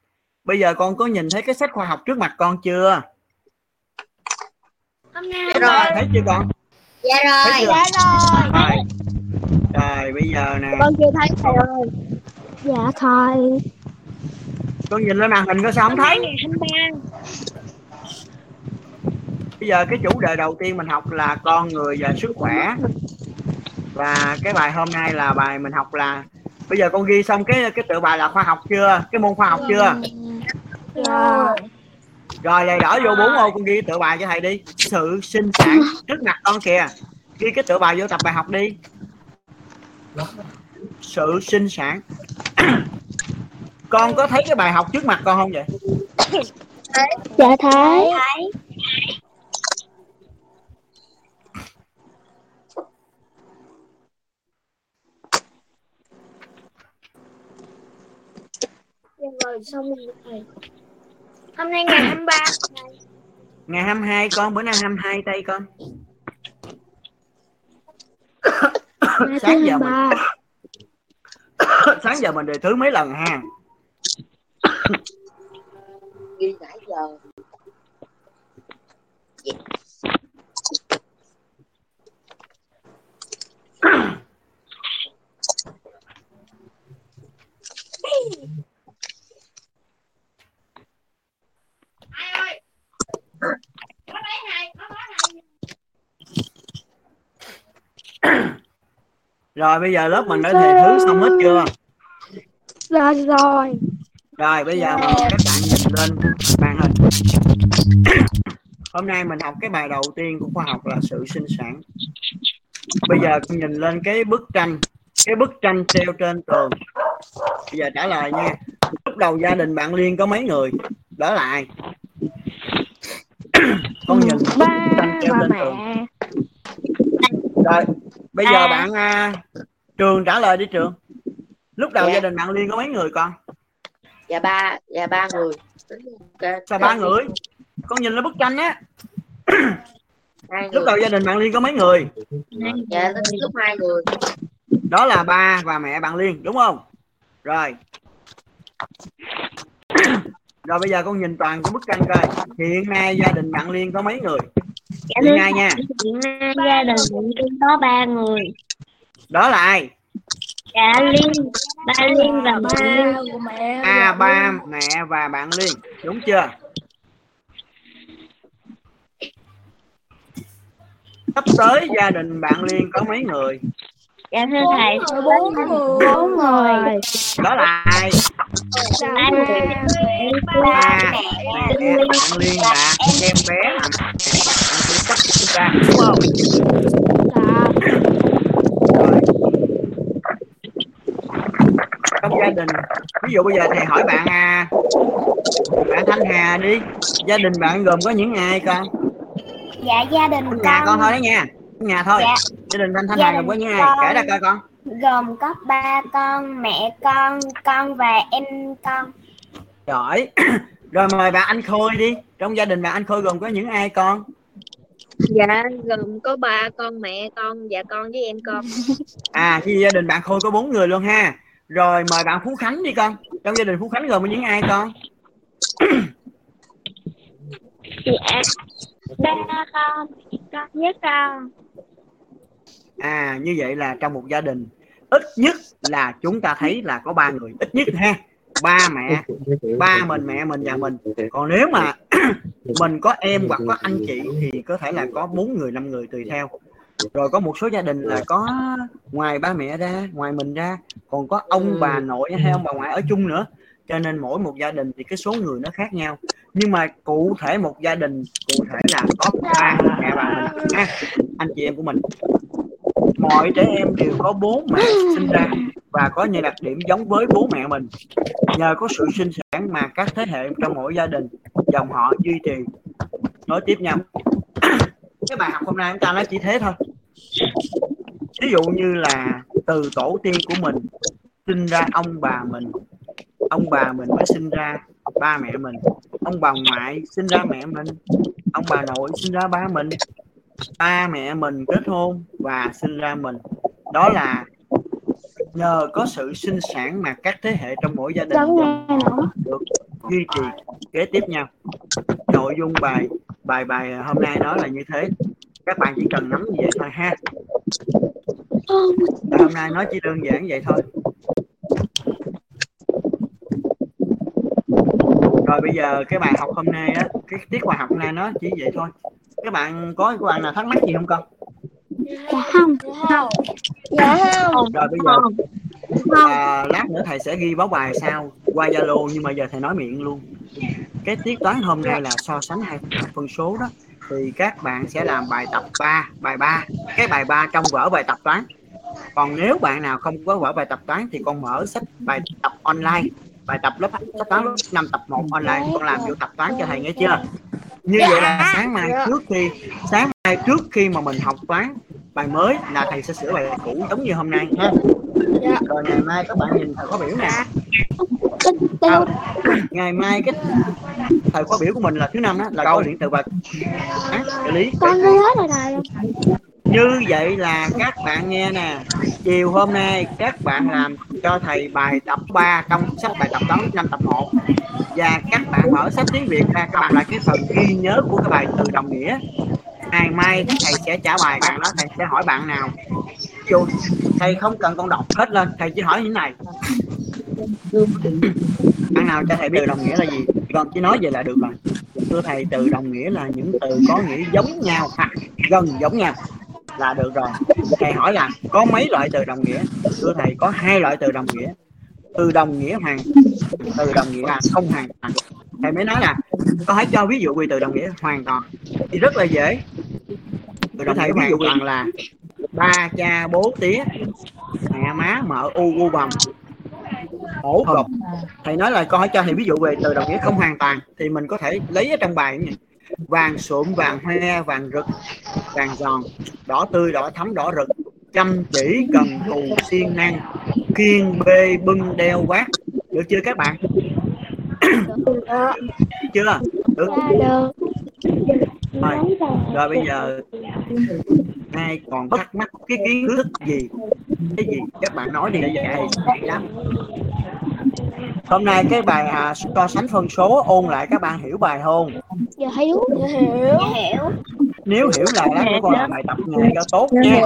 Bây giờ con có nhìn thấy cái sách khoa học trước mặt con chưa? Hôm nay rồi thấy chưa con? Dạ thấy rồi. chưa? Rồi. Rồi. Bây giờ nè. Con chưa thấy thầy ơi dạ thầy con nhìn lên màn hình có sao không thấy. Ngày hôm ba. Bây giờ cái chủ đề đầu tiên mình học là con người và sức khỏe. Và cái bài hôm nay là bài mình học là bây giờ con ghi xong cái cái tựa bài là khoa học chưa? Cái môn khoa học chưa? Dạ. Rồi này đỏ vô bốn ô con ghi tựa bài cho thầy đi. Sự sinh sản trước mặt con kìa. Ghi cái tựa bài vô tập bài học đi sự sinh sản. Con có thấy cái bài học trước mặt con không vậy? Dạ thấy. Thấy. Dạ rồi xong rồi. Thầy hôm nay ngày 23 ngày 22 con bữa nay 22 tay con. Ngày sáng giờ mình ba sáng giờ mình đề thứ mấy lần ha. Ghi nãy giờ rồi bây giờ lớp mình đã đề thứ xong hết chưa? Dạ rồi. Rồi bây giờ mình các bạn nhìn lên màn hình. Hôm nay mình học cái bài đầu tiên của khoa học là sự sinh sản. Bây giờ con nhìn lên cái bức tranh cái bức tranh treo trên tường. Bây giờ trả lời nha. Lúc đầu gia đình bạn liên có mấy người? Đó là ai con nhìn bức ba tranh treo trên tường. Mẹ rồi bây giờ À. bạn à, trường trả lời đi trường. Lúc đầu Dạ. gia đình bạn liên có mấy người con? Dạ ba dạ ba người. Cái- sao ba người? Con nhìn lên bức tranh á. Lúc đầu gia đình bạn liên có mấy người? Dạ lúc lúc hai người. Đó là ba và mẹ bạn liên đúng không? Rồi. Rồi bây giờ con nhìn toàn cái bức tranh coi. Hiện nay gia đình bạn liên có mấy người dạ thưa nay nha. hiện nay gia đình Liên có ba người. Đó là ai? Dạ Liên ba Liên và ba của mẹ à và ba mẹ và bạn liên. Đúng chưa? Sắp tới gia đình bạn liên có mấy người? Dạ thưa thầy. bốn người. Bốn người. Đó là ai? Là ba ba mẹ ba mẹ. bạn liên là em bé là liên sắp sinh ra đúng không trong gia đình ví dụ bây giờ thầy hỏi bạn à bạn thanh hà đi. Gia đình bạn gồm có những ai con? Dạ gia đình nhà con. con thôi đó nha. Nhà thôi. Dạ. gia đình thanh thanh Gia hà gồm có những ai? con- kể ra coi con. gồm có ba con mẹ con con và em con. Giỏi. Rồi mời bạn anh khôi đi. Trong gia đình bạn anh khôi gồm có những ai con Dạ, gồm có ba con, mẹ con, dạ con với em con. à thì gia đình bạn khôi có bốn người luôn ha. Rồi mời bạn phú khánh đi con. Trong gia đình phú khánh gồm có những ai con? Dạ ba con con với con. À như vậy là trong một gia đình ít nhất là chúng ta thấy là có ba người ít nhất ha ba mẹ ba mình mẹ mình và mình. Còn nếu mà mình có em hoặc có anh chị thì có thể là có bốn người năm người tùy theo. Rồi có một số gia đình là có ngoài ba mẹ ra ngoài mình ra. Còn có ông bà nội hay ông bà ngoại ở chung nữa. Cho nên mỗi một gia đình thì cái số người nó khác nhau. Nhưng mà cụ thể một gia đình cụ thể là có ba mẹ bà mình. Ha anh chị em của mình mọi trẻ em đều có bố mẹ sinh ra và có những đặc điểm giống với bố mẹ mình. Nhờ có sự sinh sản mà các thế hệ trong mỗi gia đình dòng họ duy trì. Nối tiếp nhau cái bài học hôm nay chúng ta nói chỉ thế thôi. Ví dụ như là từ tổ tiên của mình sinh ra ông bà mình, ông bà mình mới sinh ra ba mẹ mình, ông bà ngoại sinh ra mẹ mình, ông bà nội sinh ra ba mình ba mẹ mình kết hôn và sinh ra mình. Đó là nhờ có sự sinh sản mà các thế hệ trong mỗi gia đình được duy trì kế tiếp nhau. Nội dung bài bài bài hôm nay đó là như thế. Các bạn chỉ cần nắm như vậy thôi ha. Bài hôm nay nói chỉ đơn giản vậy thôi. Rồi bây giờ cái bài học hôm nay á cái tiết bài học hôm nay nó chỉ vậy thôi các bạn có các bạn nào thắc mắc gì không con? Dạ không. Dạ không. Rồi bây giờ à, lát nữa thầy sẽ ghi báo bài sau qua zalo nhưng mà giờ thầy nói miệng luôn. Cái tiết toán hôm nay là so sánh hai phân số đó. Thì các bạn sẽ làm bài tập 3 bài 3 cái bài 3 trong vở bài tập toán. Còn nếu bạn nào không có vở bài tập toán thì con mở sách bài tập online bài tập lớp sách toán lớp 5 tập 1 online. Con làm vô tập toán cho thầy nghe chưa như vậy là sáng mai trước khi sáng mai trước khi mà mình học toán bài mới là thầy sẽ sửa bài cũ giống như hôm nay ha. Dạ. rồi ngày mai các bạn nhìn thầy khóa biểu nè. À, ngày mai cái thời khóa biểu của mình là thứ năm đó là câu. điện từ và á, trợ lý. Con đi hết rồi thầy như vậy là các bạn nghe nè. Chiều hôm nay các bạn làm cho thầy bài tập 3 trong sách bài tập toán năm tập 1 và các bạn mở sách tiếng Việt ra, các bạn lại cái phần ghi nhớ của cái bài từ đồng nghĩa. Ngày mai thầy sẽ trả bài bạn đó, thầy sẽ hỏi bạn nào. Dù thầy không cần con đọc hết lên, thầy chỉ hỏi như thế này. Bạn nào cho thầy biết từ đồng nghĩa là gì? Con chỉ nói vậy là được rồi. Thưa thầy, từ đồng nghĩa là những từ có nghĩa giống nhau hoặc gần giống nhau. Là được rồi. Thầy hỏi là, có mấy loại từ đồng nghĩa? Thưa thầy, có hai loại từ đồng nghĩa từ đồng nghĩa hoàn từ đồng nghĩa là không hoàn toàn thầy mới nói là con hãy cho ví dụ quy từ đồng nghĩa hoàn toàn thì rất là dễ. Rồi thầy ví dụ bằng là ba cha bố tía mẹ má mợ u u vòng. Ổ cục thầy nói là con hãy cho thầy ví dụ về từ đồng nghĩa không hoàn toàn. Thì mình có thể lấy ở trong bài như vàng sụm vàng hoe vàng rực vàng giòn đỏ tươi đỏ thắm đỏ rực chăm chỉ cần cù siêng năng kiên bê bưng đeo vác được chưa các bạn? Chưa? Được. Được. Rồi, rồi bây giờ ai còn thắc mắc cái kiến thức gì? Cái gì? Các bạn nói đi vậy hay lắm. Hôm nay cái bài à, so sánh phân số ôn lại các bạn hiểu bài không? Giờ hiểu Dạ hiểu. hiểu nếu hiểu là lát nữa con làm bài tập nghề cho tốt nha.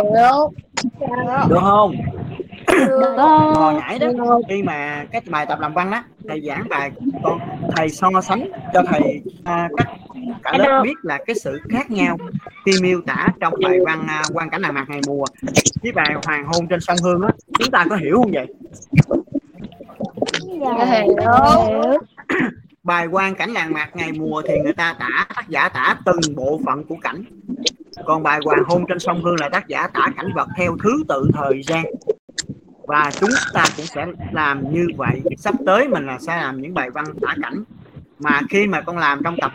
được không? Được hồi nãy đó. Khi mà cái bài tập làm văn đó thầy giảng bài con thầy so sánh cho thầy à, các cả lớp biết là cái sự khác nhau khi miêu tả trong bài văn à, quan cảnh làng mạc ngày mùa với bài hoàng hôn trên sông hương á. Chúng ta có hiểu không vậy? Dạ hiểu bài quan cảnh làng mạc ngày mùa thì người ta tả tác giả tả từng bộ phận của cảnh. Còn bài hoàng hôn trên sông hương là tác giả tả cảnh vật theo thứ tự thời gian. Và chúng ta cũng sẽ làm như vậy. Sắp tới mình là sẽ làm những bài văn tả cảnh. Mà khi mà con làm trong tập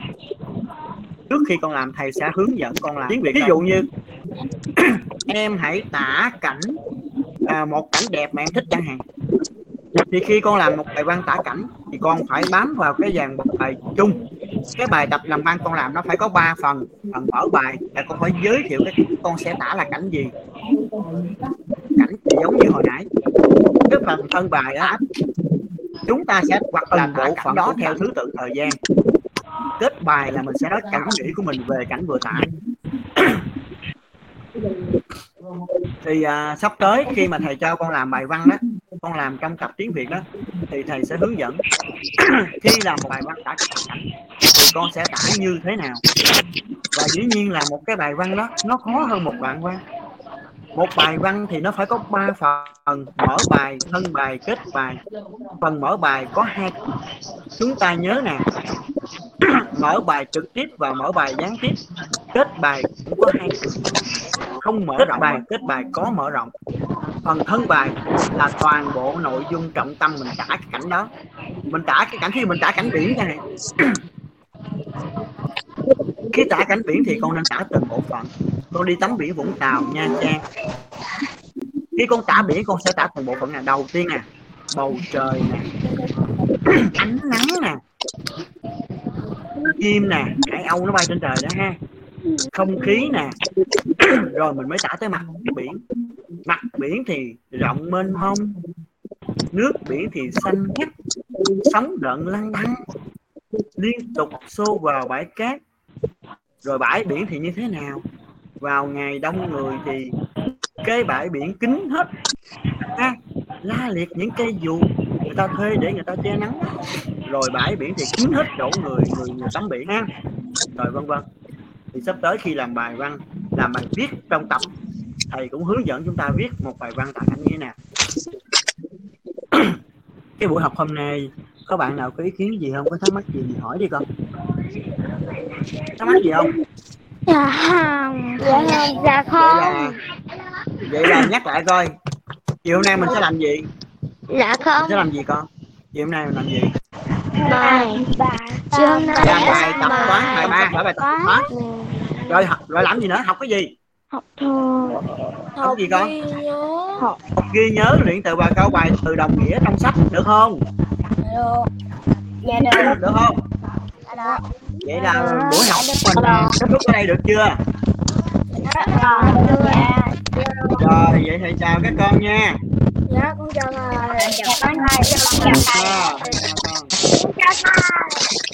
trước khi con làm thầy sẽ hướng dẫn con làm. Tiếng việt ví dụ như em hãy tả cảnh à, một cảnh đẹp mà em thích chẳng hạn thì khi con làm một bài văn tả cảnh thì con phải bám vào cái dàn bài chung. Cái bài tập làm văn con làm nó phải có 3 phần phần mở bài là con phải giới thiệu cái con sẽ tả là cảnh gì. Cảnh thì giống như hồi nãy. Cái phần thân bài đó chúng ta sẽ hoặc là bộ phận đó theo thứ tự thời gian. Kết bài là mình sẽ nói cảm nghĩ của mình về cảnh vừa tả thì à, sắp tới khi mà thầy cho con làm bài văn đó con làm trong tập tiếng việt đó, thì thầy sẽ hướng dẫn. Khi làm một bài văn tả cảnh thì con sẽ tả như thế nào? Và dĩ nhiên là một cái bài văn đó, nó khó hơn một đoạn văn một bài văn thì nó phải có 3 phần. Mở bài thân bài kết bài. Phần mở bài có hai chúng ta nhớ nè. Mở bài trực tiếp và mở bài gián tiếp. Kết bài cũng có hai không mở rộng bài kết bài có mở rộng. Phần thân bài là toàn bộ nội dung trọng tâm mình tả cái cảnh đó. Mình tả cái cảnh khi mình tả cảnh biển chẳng hạn khi tả cảnh biển thì con nên tả từng bộ phận con đi tắm biển vũng tàu nha, trang. Khi con tả biển, con sẽ tả từng bộ phận nào đầu tiên nè, bầu trời nè, ánh nắng nè, chim nè hải âu nó bay trên trời đó ha. Không khí nè, rồi mình mới tả tới mặt biển. Mặt biển thì rộng mênh mông, nước biển thì xanh ngắt, sóng đợn lăn tăn liên tục xô vào bãi cát. Rồi bãi biển thì như thế nào? Vào ngày đông người thì cái bãi biển kín hết. Ha la liệt những cây dù người ta thuê để người ta che nắng. Rồi bãi biển thì kín hết chỗ người người, người tắm biển ha. Rồi vân vân. Thì sắp tới khi làm bài văn làm bài viết trong tập thầy cũng hướng dẫn chúng ta viết một bài văn tặng anh như thế nào cái buổi học hôm nay có bạn nào có ý kiến gì không? Có thắc mắc gì thì hỏi đi con. Thắc mắc gì không? Dạ không. Dạ không. Dạ vậy không là vậy là nhắc lại coi. Chiều hôm nay mình sẽ làm gì? Dạ mình không sẽ làm gì con? Chiều hôm nay mình làm gì? Bài. Bài chiều hôm nay làm bài tập toán bài ba bài tập toán. rồi học rồi làm gì nữa? Học cái gì? Học thôi học gì con? Ghi nhớ. học. Ghi nhớ luyện từ và câu bài từ đồng nghĩa trong sách được không? Được. dạ được. Được không vậy là buổi học của mình à, kết thúc ở đây được chưa? Dạ rồi vậy thì chào các con nha. Dạ con chào thầy. chào con. Chào con